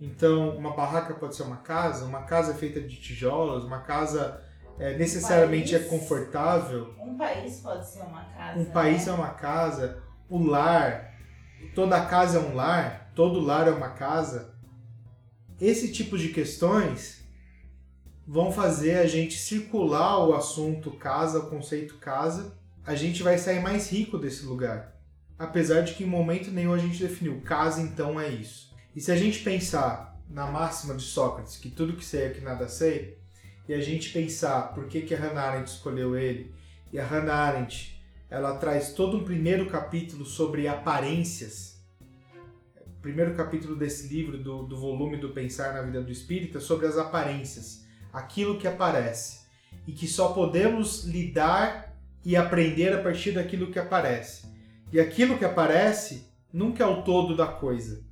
Então, uma barraca pode ser uma casa, uma casa é feita de tijolos, uma casa é, necessariamente é país- confortável. Um país pode ser uma casa. Um país né? é uma casa, o lar, toda casa é um lar, todo lar é uma casa. Esse tipo de questões vão fazer a gente circular o assunto casa, o conceito casa. A gente vai sair mais rico desse lugar. Apesar de que em momento nenhum a gente definiu casa, então é isso. E se a gente pensar na máxima de Sócrates, que tudo que sei é que nada sei, e a gente pensar por que, que a Hannah Arendt escolheu ele, e a Hannah Arendt ela traz todo um primeiro capítulo sobre aparências. Primeiro capítulo desse livro, do, do volume do Pensar na Vida do Espírita, sobre as aparências, aquilo que aparece. E que só podemos lidar e aprender a partir daquilo que aparece. E aquilo que aparece nunca é o todo da coisa.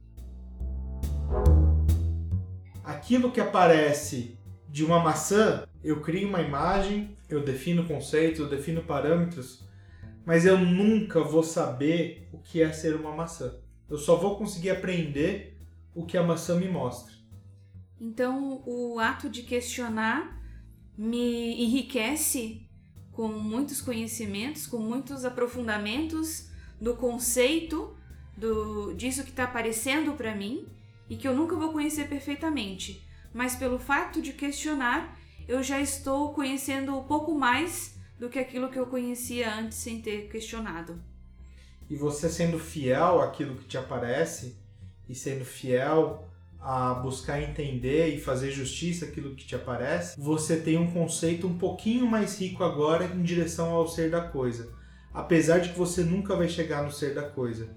Aquilo que aparece de uma maçã, eu crio uma imagem, eu defino conceitos, eu defino parâmetros, mas eu nunca vou saber o que é ser uma maçã. Eu só vou conseguir aprender o que a maçã me mostra. Então, o ato de questionar me enriquece com muitos conhecimentos, com muitos aprofundamentos do conceito do disso que está aparecendo para mim e que eu nunca vou conhecer perfeitamente. Mas pelo fato de questionar, eu já estou conhecendo um pouco mais do que aquilo que eu conhecia antes sem ter questionado. E você sendo fiel àquilo que te aparece e sendo fiel a buscar entender e fazer justiça àquilo que te aparece, você tem um conceito um pouquinho mais rico agora em direção ao ser da coisa. Apesar de que você nunca vai chegar no ser da coisa.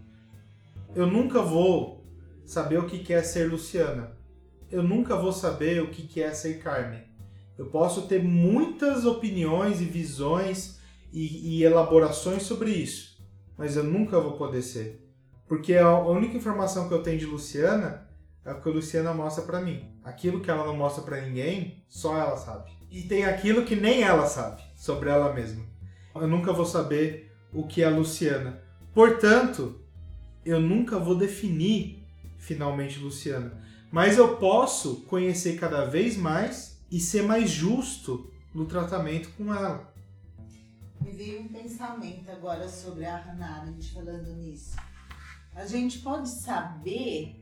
Eu nunca vou saber o que é ser Luciana. Eu nunca vou saber o que é ser Carmen. Eu posso ter muitas opiniões e visões e, e elaborações sobre isso, mas eu nunca vou poder ser. Porque a única informação que eu tenho de Luciana é o que a Luciana mostra pra mim. Aquilo que ela não mostra pra ninguém, só ela sabe. E tem aquilo que nem ela sabe sobre ela mesma. Eu nunca vou saber o que é a Luciana. Portanto, eu nunca vou definir finalmente Luciana. Mas eu posso conhecer cada vez mais e ser mais justo no tratamento com ela. Me veio um pensamento agora sobre a Hannah Arendt falando nisso. A gente pode saber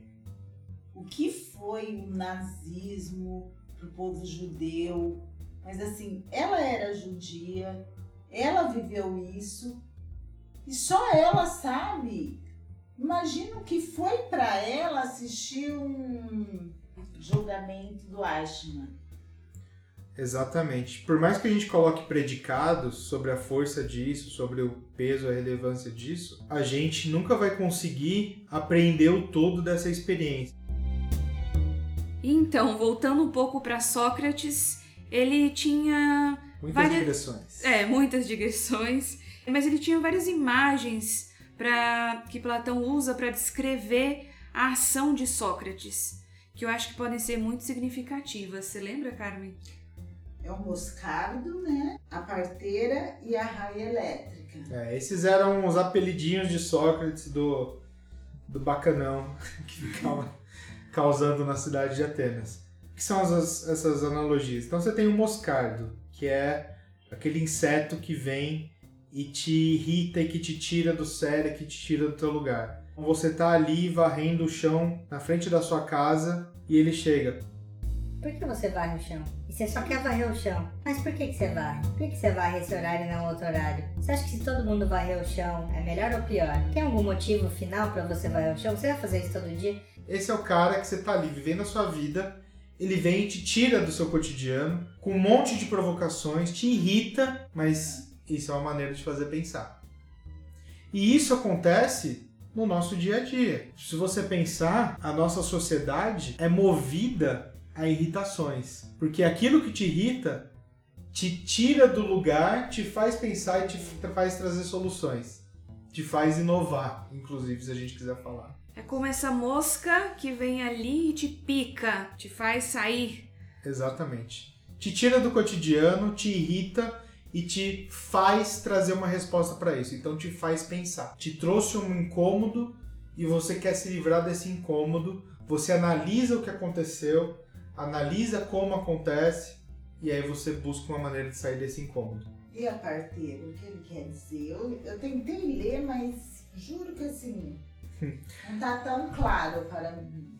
o que foi o nazismo para o povo judeu, mas assim, ela era judia, ela viveu isso e só ela sabe. Imagina o que foi para ela assistir um julgamento do Eichmann. Exatamente. Por mais que a gente coloque predicados sobre a força disso, sobre o peso, a relevância disso, a gente nunca vai conseguir apreender o todo dessa experiência. Então, voltando um pouco para Sócrates, ele tinha Muitas várias digressões. É, muitas digressões, mas ele tinha várias imagens para que Platão usa para descrever a ação de Sócrates, que eu acho que podem ser muito significativas. Você lembra, Carmen? É o moscardo, né? A parteira e a raia elétrica. É, esses eram os apelidinhos de Sócrates do, do bacanão que ficava causando na cidade de Atenas. O que são essas, essas analogias? Então você tem o moscardo, que é aquele inseto que vem e te irrita e que te tira do sério, que te tira do teu lugar. Você tá ali varrendo o chão na frente da sua casa e ele chega. Por que você varre o chão? E você só quer varrer o chão. Mas por que, que você varre? Por que, que você varre esse horário e não outro horário? Você acha que se todo mundo varrer o chão é melhor ou pior? Tem algum motivo final para você varrer o chão? Você vai fazer isso todo dia? Esse é o cara que você tá ali vivendo a sua vida, ele vem e te tira do seu cotidiano com um monte de provocações, te irrita, mas isso é uma maneira de fazer pensar. E isso acontece no nosso dia a dia. Se você pensar, a nossa sociedade é movida a irritações, porque aquilo que te irrita te tira do lugar, te faz pensar e te faz trazer soluções, te faz inovar, inclusive se a gente quiser falar. É como essa mosca que vem ali e te pica, te faz sair. Exatamente. Te tira do cotidiano, te irrita e te faz trazer uma resposta para isso. Então te faz pensar. Te trouxe um incômodo e você quer se livrar desse incômodo. Você analisa o que aconteceu, analisa como acontece e aí você busca uma maneira de sair desse incômodo. E a parteira, o que ele quer dizer? Eu, eu tentei ler, mas juro que assim, não tá tão claro para mim.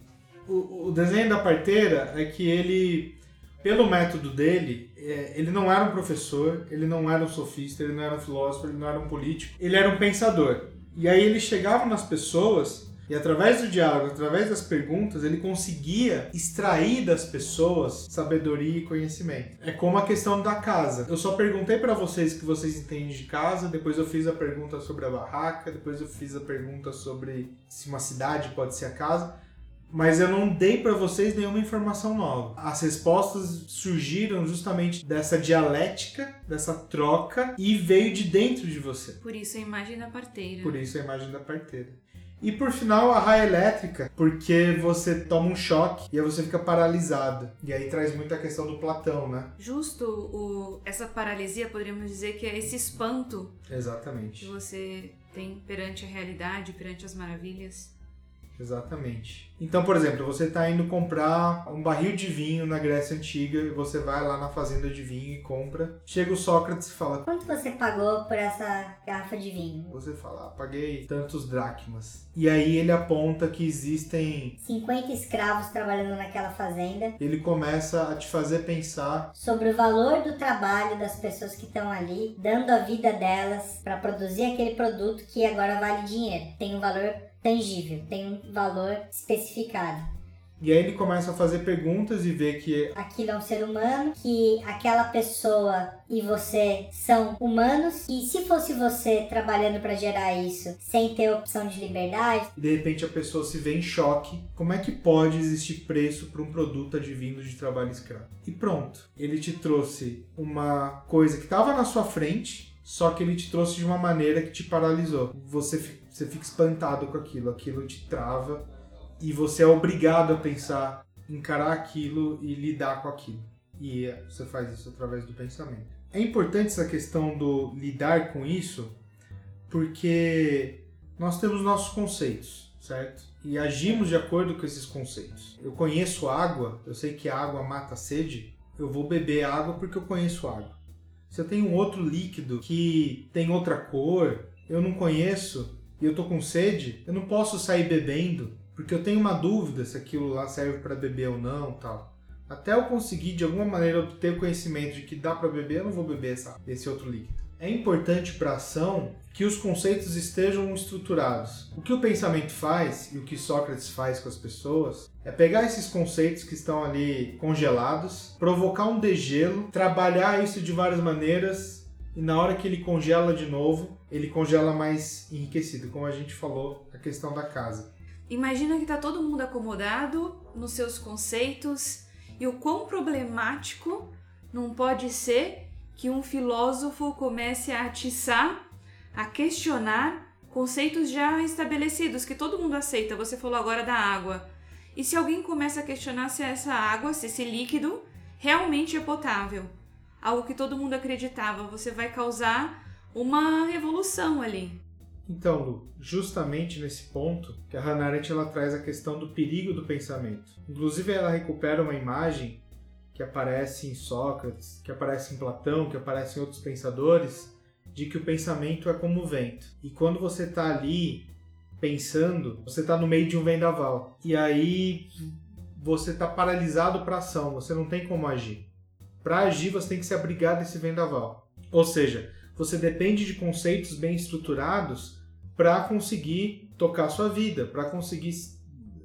O, o desenho da parteira é que ele, pelo método dele, é, ele não era um professor, ele não era um sofista, ele não era um filósofo, ele não era um político, ele era um pensador. E aí ele chegava nas pessoas e através do diálogo, através das perguntas, ele conseguia extrair das pessoas sabedoria e conhecimento. É como a questão da casa. Eu só perguntei para vocês o que vocês entendem de casa, depois eu fiz a pergunta sobre a barraca, depois eu fiz a pergunta sobre se uma cidade pode ser a casa, mas eu não dei para vocês nenhuma informação nova. As respostas surgiram justamente dessa dialética, dessa troca e veio de dentro de você. Por isso a imagem da parteira. Por isso a imagem da parteira. E por final, a raia elétrica, porque você toma um choque e aí você fica paralisado. E aí traz muito a questão do Platão, né? Justo o, essa paralisia, poderíamos dizer que é esse espanto que Exatamente. você tem perante a realidade, perante as maravilhas. Exatamente. Então, por exemplo, você está indo comprar um barril de vinho na Grécia Antiga e você vai lá na fazenda de vinho e compra. Chega o Sócrates e fala: Quanto você pagou por essa garrafa de vinho? Você fala, ah, paguei tantos dracmas. E aí ele aponta que existem. 50 escravos trabalhando naquela fazenda. Ele começa a te fazer pensar Sobre o valor do trabalho das pessoas que estão ali, dando a vida delas para produzir aquele produto que agora vale dinheiro. Tem um valor tangível, tem um valor especificado. E aí ele começa a fazer perguntas e vê que Aquilo é um ser humano, que aquela pessoa e você são humanos, e se fosse você trabalhando para gerar isso sem ter opção de liberdade, de repente a pessoa se vê em choque. Como é que pode existir preço para um produto advindo de trabalho escravo? E pronto, ele te trouxe uma coisa que estava na sua frente, só que ele te trouxe de uma maneira que te paralisou. Você, você fica espantado com aquilo, aquilo te trava e você é obrigado a pensar, encarar aquilo e lidar com aquilo. E é, você faz isso através do pensamento. É importante essa questão do lidar com isso, porque nós temos nossos conceitos, certo? E agimos de acordo com esses conceitos. Eu conheço água, eu sei que a água mata a sede, eu vou beber água porque eu conheço água. Se eu tenho um outro líquido que tem outra cor, eu não conheço e eu tô com sede, eu não posso sair bebendo porque eu tenho uma dúvida se aquilo lá serve para beber ou não, tal. Até eu conseguir de alguma maneira ter o conhecimento de que dá para beber, eu não vou beber essa, esse outro líquido. É importante para a ação que os conceitos estejam estruturados. O que o pensamento faz e o que Sócrates faz com as pessoas é pegar esses conceitos que estão ali congelados, provocar um degelo, trabalhar isso de várias maneiras e na hora que ele congela de novo, ele congela mais enriquecido, como a gente falou, a questão da casa. Imagina que tá todo mundo acomodado nos seus conceitos e o quão problemático não pode ser que um filósofo comece a atiçar, a questionar conceitos já estabelecidos que todo mundo aceita. Você falou agora da água. E se alguém começa a questionar se essa água, se esse líquido realmente é potável, algo que todo mundo acreditava, você vai causar uma revolução ali. Então, Lu, justamente nesse ponto que a Hannah Arendt ela traz a questão do perigo do pensamento. Inclusive, ela recupera uma imagem que aparece em Sócrates, que aparece em Platão, que aparece em outros pensadores, de que o pensamento é como o vento. E quando você está ali pensando, você está no meio de um vendaval. E aí você está paralisado para ação, você não tem como agir. Para agir, você tem que se abrigar desse vendaval. Ou seja, você depende de conceitos bem estruturados para conseguir tocar sua vida, para conseguir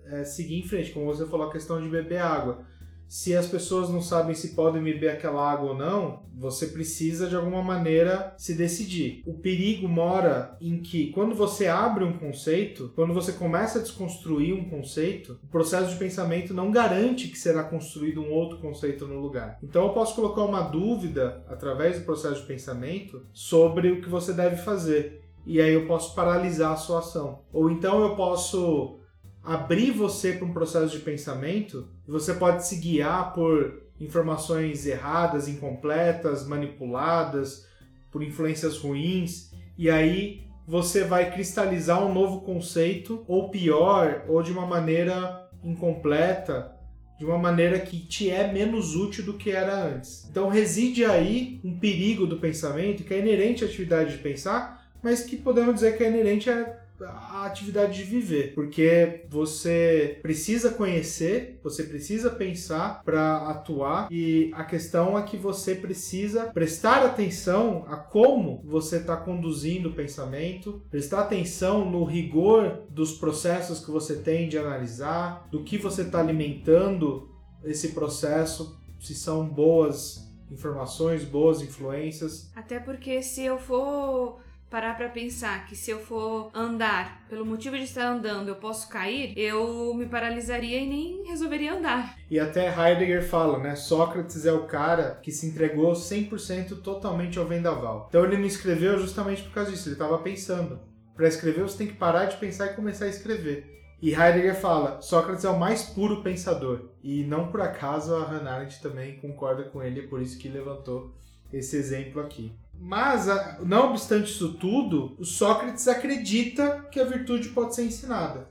é, seguir em frente. Como você falou, a questão de beber água. Se as pessoas não sabem se podem beber aquela água ou não, você precisa de alguma maneira se decidir. O perigo mora em que, quando você abre um conceito, quando você começa a desconstruir um conceito, o processo de pensamento não garante que será construído um outro conceito no lugar. Então, eu posso colocar uma dúvida através do processo de pensamento sobre o que você deve fazer e aí eu posso paralisar a sua ação. Ou então eu posso abrir você para um processo de pensamento você pode se guiar por informações erradas, incompletas, manipuladas, por influências ruins, e aí você vai cristalizar um novo conceito, ou pior, ou de uma maneira incompleta, de uma maneira que te é menos útil do que era antes. Então reside aí um perigo do pensamento que é inerente à atividade de pensar, mas que podemos dizer que é inerente à, à atividade de viver, porque você precisa conhecer, você precisa pensar para atuar e a questão é que você precisa prestar atenção a como você está conduzindo o pensamento, prestar atenção no rigor dos processos que você tem de analisar, do que você está alimentando esse processo, se são boas informações, boas influências. Até porque se eu for parar para pensar que se eu for andar, pelo motivo de estar andando, eu posso cair, eu me paralisaria e nem resolveria andar. E até Heidegger fala, né? Sócrates é o cara que se entregou 100% totalmente ao vendaval. Então ele não escreveu justamente por causa disso, ele estava pensando. Para escrever, você tem que parar de pensar e começar a escrever. E Heidegger fala, Sócrates é o mais puro pensador. E não por acaso a Hannah Arendt também concorda com ele, é por isso que levantou esse exemplo aqui. Mas, não obstante isso tudo, o Sócrates acredita que a virtude pode ser ensinada.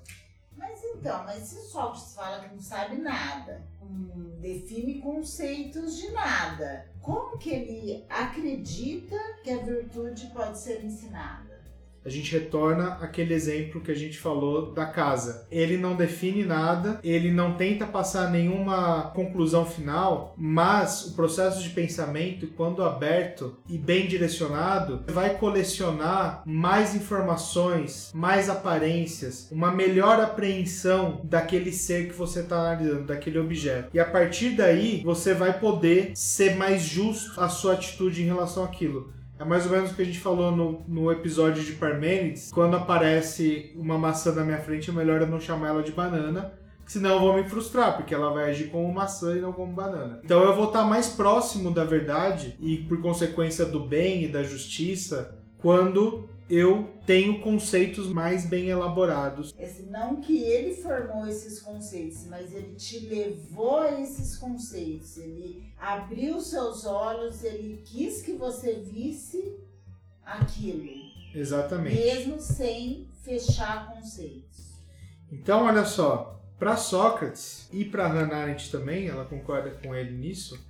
Mas então, mas se Sócrates fala que não sabe nada, hum, define conceitos de nada, como que ele acredita que a virtude pode ser ensinada? A gente retorna aquele exemplo que a gente falou da casa. Ele não define nada, ele não tenta passar nenhuma conclusão final, mas o processo de pensamento, quando aberto e bem direcionado, vai colecionar mais informações, mais aparências, uma melhor apreensão daquele ser que você está analisando, daquele objeto. E a partir daí, você vai poder ser mais justo a sua atitude em relação àquilo. É mais ou menos o que a gente falou no, no episódio de Parmênides. Quando aparece uma maçã na minha frente, é melhor eu não chamar ela de banana, senão eu vou me frustrar, porque ela vai agir como maçã e não como banana. Então eu vou estar mais próximo da verdade e, por consequência, do bem e da justiça quando eu tenho conceitos mais bem elaborados. Esse, não que ele formou esses conceitos, mas ele te levou a esses conceitos. Ele abriu seus olhos, ele quis que você visse aquilo. Exatamente. Mesmo sem fechar conceitos. Então, olha só, para Sócrates e para Hannah Arendt também, ela concorda com ele nisso,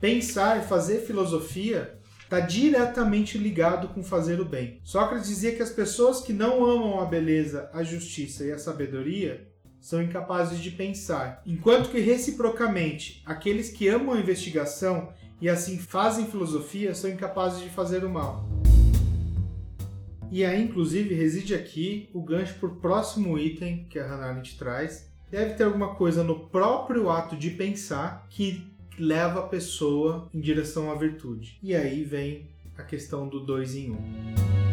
pensar e fazer filosofia está diretamente ligado com fazer o bem. Sócrates dizia que as pessoas que não amam a beleza, a justiça e a sabedoria são incapazes de pensar, enquanto que reciprocamente aqueles que amam a investigação e assim fazem filosofia são incapazes de fazer o mal. E aí, inclusive, reside aqui o gancho para o próximo item que a Hannah Arendt traz. Deve ter alguma coisa no próprio ato de pensar que leva a pessoa em direção à virtude. E aí vem a questão do dois em um.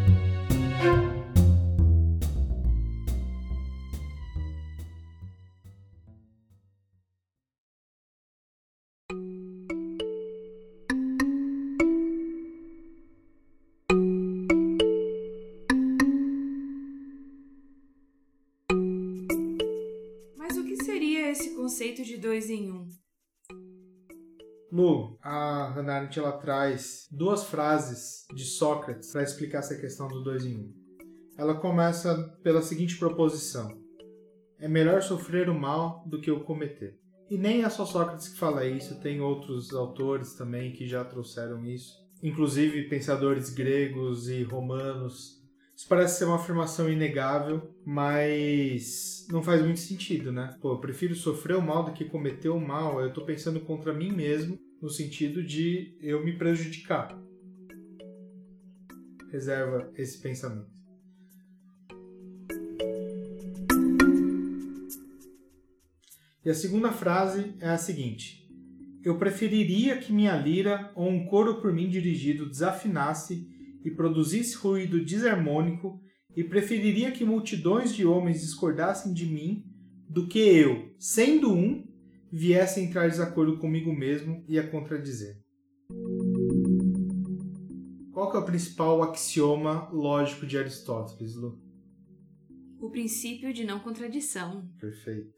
Arendt ela traz duas frases de Sócrates para explicar essa questão do dois em um. Ela começa pela seguinte proposição: é melhor sofrer o mal do que o cometer. E nem é só Sócrates que fala isso, tem outros autores também que já trouxeram isso, inclusive pensadores gregos e romanos isso parece ser uma afirmação inegável, mas não faz muito sentido, né? Pô, eu prefiro sofrer o mal do que cometer o mal. Eu tô pensando contra mim mesmo, no sentido de eu me prejudicar. Reserva esse pensamento. E a segunda frase é a seguinte: Eu preferiria que minha lira ou um coro por mim dirigido desafinasse e produzisse ruído desarmônico, e preferiria que multidões de homens discordassem de mim do que eu, sendo um, viesse entrar em desacordo comigo mesmo e a contradizer. Qual é o principal axioma lógico de Aristóteles, Lu? O princípio de não contradição. Perfeito.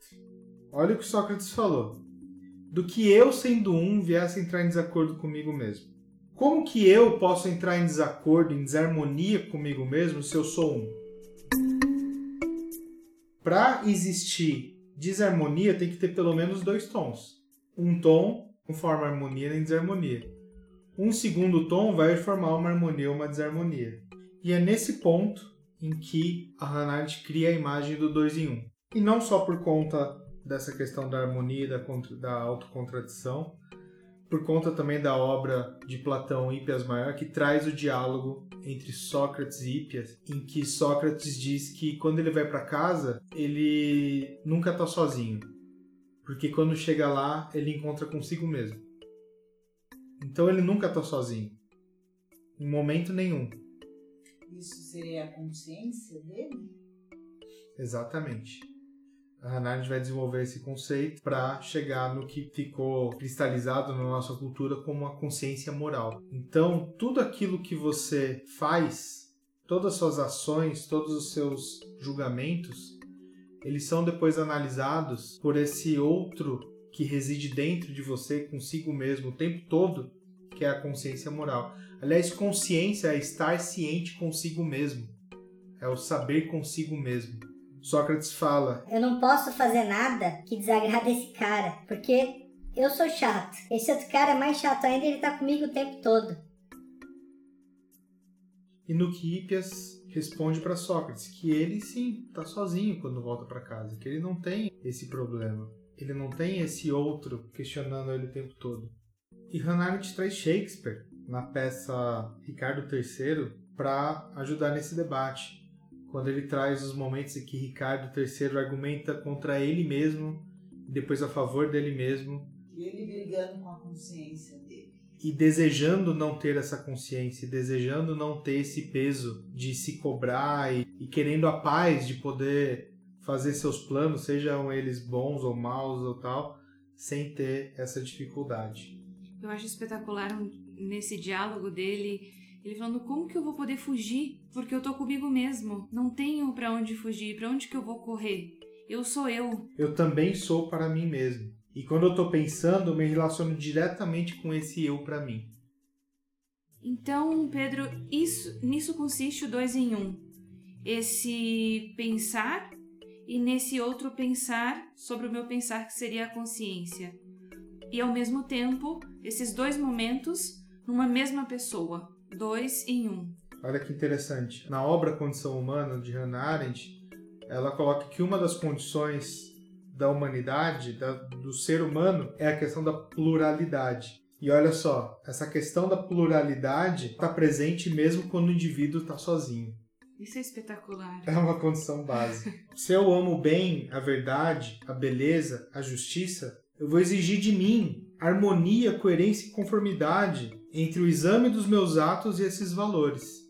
Olha o que Sócrates falou. Do que eu, sendo um, viesse entrar em desacordo comigo mesmo. Como que eu posso entrar em desacordo, em desarmonia comigo mesmo se eu sou um? Para existir desarmonia, tem que ter pelo menos dois tons. Um tom forma harmonia nem desarmonia. Um segundo tom vai formar uma harmonia ou uma desarmonia. E é nesse ponto em que a Hannah cria a imagem do dois em um. E não só por conta dessa questão da harmonia e da, da autocontradição, por conta também da obra de Platão Hípias Maior, que traz o diálogo entre Sócrates e Hípias, em que Sócrates diz que quando ele vai para casa, ele nunca está sozinho, porque quando chega lá, ele encontra consigo mesmo. Então ele nunca está sozinho, em momento nenhum. Isso seria a consciência dele? Exatamente a Hannah vai desenvolver esse conceito para chegar no que ficou cristalizado na nossa cultura como a consciência moral. Então, tudo aquilo que você faz, todas as suas ações, todos os seus julgamentos, eles são depois analisados por esse outro que reside dentro de você, consigo mesmo, o tempo todo, que é a consciência moral. Aliás, consciência é estar ciente consigo mesmo, é o saber consigo mesmo. Sócrates fala: Eu não posso fazer nada que desagrade esse cara, porque eu sou chato. Esse outro cara é mais chato ainda e ele tá comigo o tempo todo. E no que Hippias responde para Sócrates que ele sim tá sozinho quando volta para casa, que ele não tem esse problema, ele não tem esse outro questionando ele o tempo todo. E Hannah Arendt traz Shakespeare na peça Ricardo III para ajudar nesse debate quando ele traz os momentos em que Ricardo III argumenta contra ele mesmo e depois a favor dele mesmo. E ele brigando com a consciência dele. E desejando não ter essa consciência, desejando não ter esse peso de se cobrar e, e querendo a paz de poder fazer seus planos, sejam eles bons ou maus ou tal, sem ter essa dificuldade. Eu acho espetacular nesse diálogo dele ele falando como que eu vou poder fugir? Porque eu tô comigo mesmo. Não tenho para onde fugir, para onde que eu vou correr? Eu sou eu. Eu também sou para mim mesmo. E quando eu tô pensando, eu me relaciono diretamente com esse eu para mim. Então, Pedro, isso nisso consiste o dois em um. Esse pensar e nesse outro pensar sobre o meu pensar que seria a consciência. E ao mesmo tempo, esses dois momentos numa mesma pessoa, dois em um. Olha que interessante. Na obra Condição Humana de Hannah Arendt, ela coloca que uma das condições da humanidade, da, do ser humano, é a questão da pluralidade. E olha só, essa questão da pluralidade está presente mesmo quando o indivíduo está sozinho. Isso é espetacular. É uma condição básica. Se eu amo bem, a verdade, a beleza, a justiça, eu vou exigir de mim harmonia, coerência e conformidade entre o exame dos meus atos e esses valores.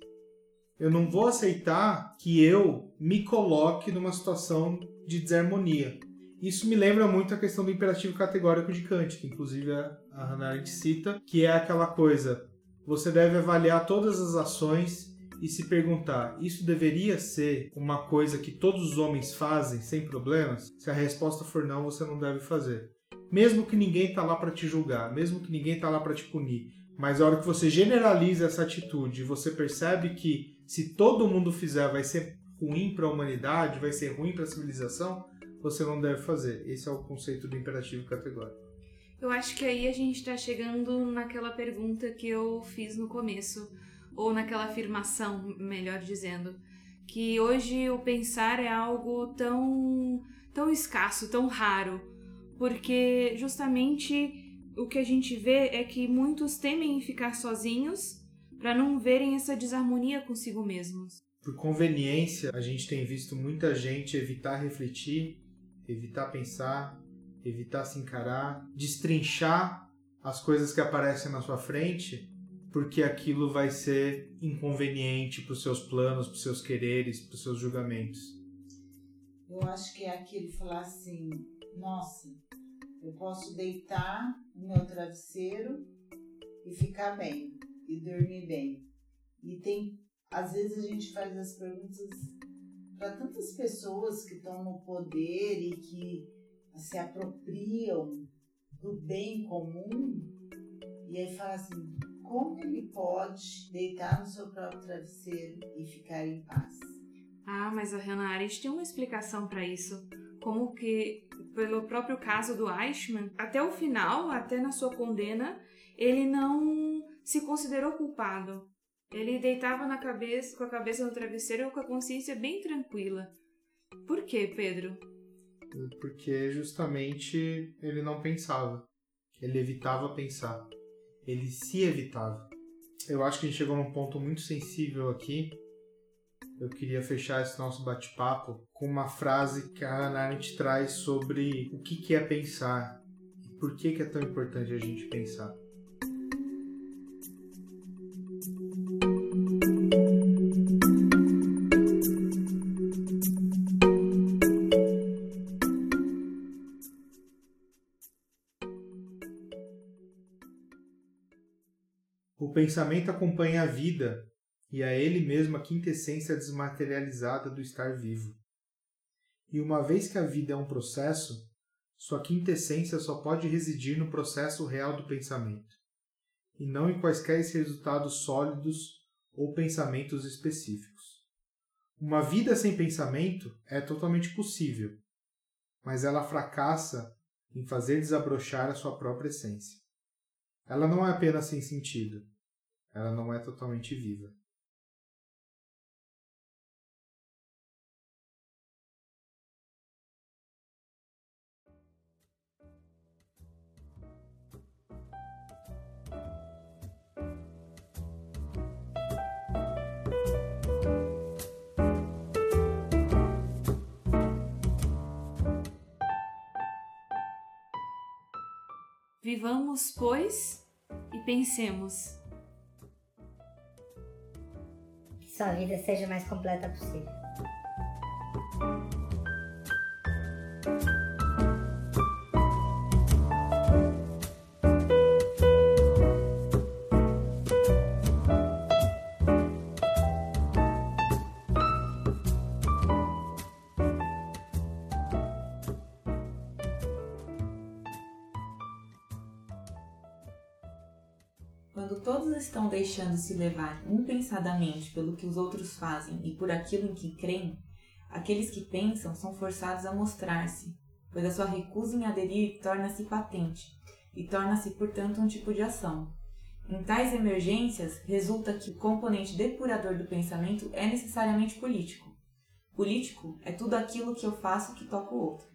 Eu não vou aceitar que eu me coloque numa situação de desarmonia. Isso me lembra muito a questão do imperativo categórico de Kant, que inclusive a Hannah Arendt cita, que é aquela coisa: você deve avaliar todas as ações e se perguntar, isso deveria ser uma coisa que todos os homens fazem sem problemas? Se a resposta for não, você não deve fazer. Mesmo que ninguém está lá para te julgar, mesmo que ninguém está lá para te punir, mas a hora que você generaliza essa atitude, você percebe que se todo mundo fizer vai ser ruim para a humanidade, vai ser ruim para a civilização, você não deve fazer. Esse é o conceito do imperativo categórico. Eu acho que aí a gente está chegando naquela pergunta que eu fiz no começo ou naquela afirmação, melhor dizendo, que hoje o pensar é algo tão tão escasso, tão raro, porque justamente o que a gente vê é que muitos temem ficar sozinhos para não verem essa desarmonia consigo mesmos. Por conveniência, a gente tem visto muita gente evitar refletir, evitar pensar, evitar se encarar, destrinchar as coisas que aparecem na sua frente porque aquilo vai ser inconveniente para os seus planos, para os seus quereres, para os seus julgamentos. Eu acho que é aquilo falar assim: nossa, eu posso deitar no meu travesseiro e ficar bem, e dormir bem. E tem, às vezes a gente faz as perguntas para tantas pessoas que estão no poder e que se apropriam do bem comum, e aí fala assim: como ele pode deitar no seu próprio travesseiro e ficar em paz? Ah, mas a Hannah Arendt tem uma explicação para isso. Como que, pelo próprio caso do Eichmann, até o final, até na sua condena, ele não se considerou culpado. Ele deitava na cabeça, com a cabeça no travesseiro com a consciência bem tranquila. Por quê, Pedro? Porque justamente ele não pensava. Ele evitava pensar ele se evitava. Eu acho que a gente chegou num ponto muito sensível aqui. Eu queria fechar esse nosso bate-papo com uma frase que a Hannah Arendt traz sobre o que é pensar e por que é tão importante a gente pensar. O pensamento acompanha a vida e a ele mesmo a quintessência desmaterializada do estar vivo. E uma vez que a vida é um processo, sua quintessência só pode residir no processo real do pensamento, e não em quaisquer resultados sólidos ou pensamentos específicos. Uma vida sem pensamento é totalmente possível, mas ela fracassa em fazer desabrochar a sua própria essência. Ela não é apenas sem sentido, ela não é totalmente viva. Vivamos, pois, e pensemos. sua vida seja mais completa possível. Estão deixando se levar impensadamente pelo que os outros fazem e por aquilo em que creem, aqueles que pensam são forçados a mostrar-se, pois a sua recusa em aderir torna-se patente e torna-se, portanto, um tipo de ação. Em tais emergências, resulta que o componente depurador do pensamento é necessariamente político. Político é tudo aquilo que eu faço que toca o outro.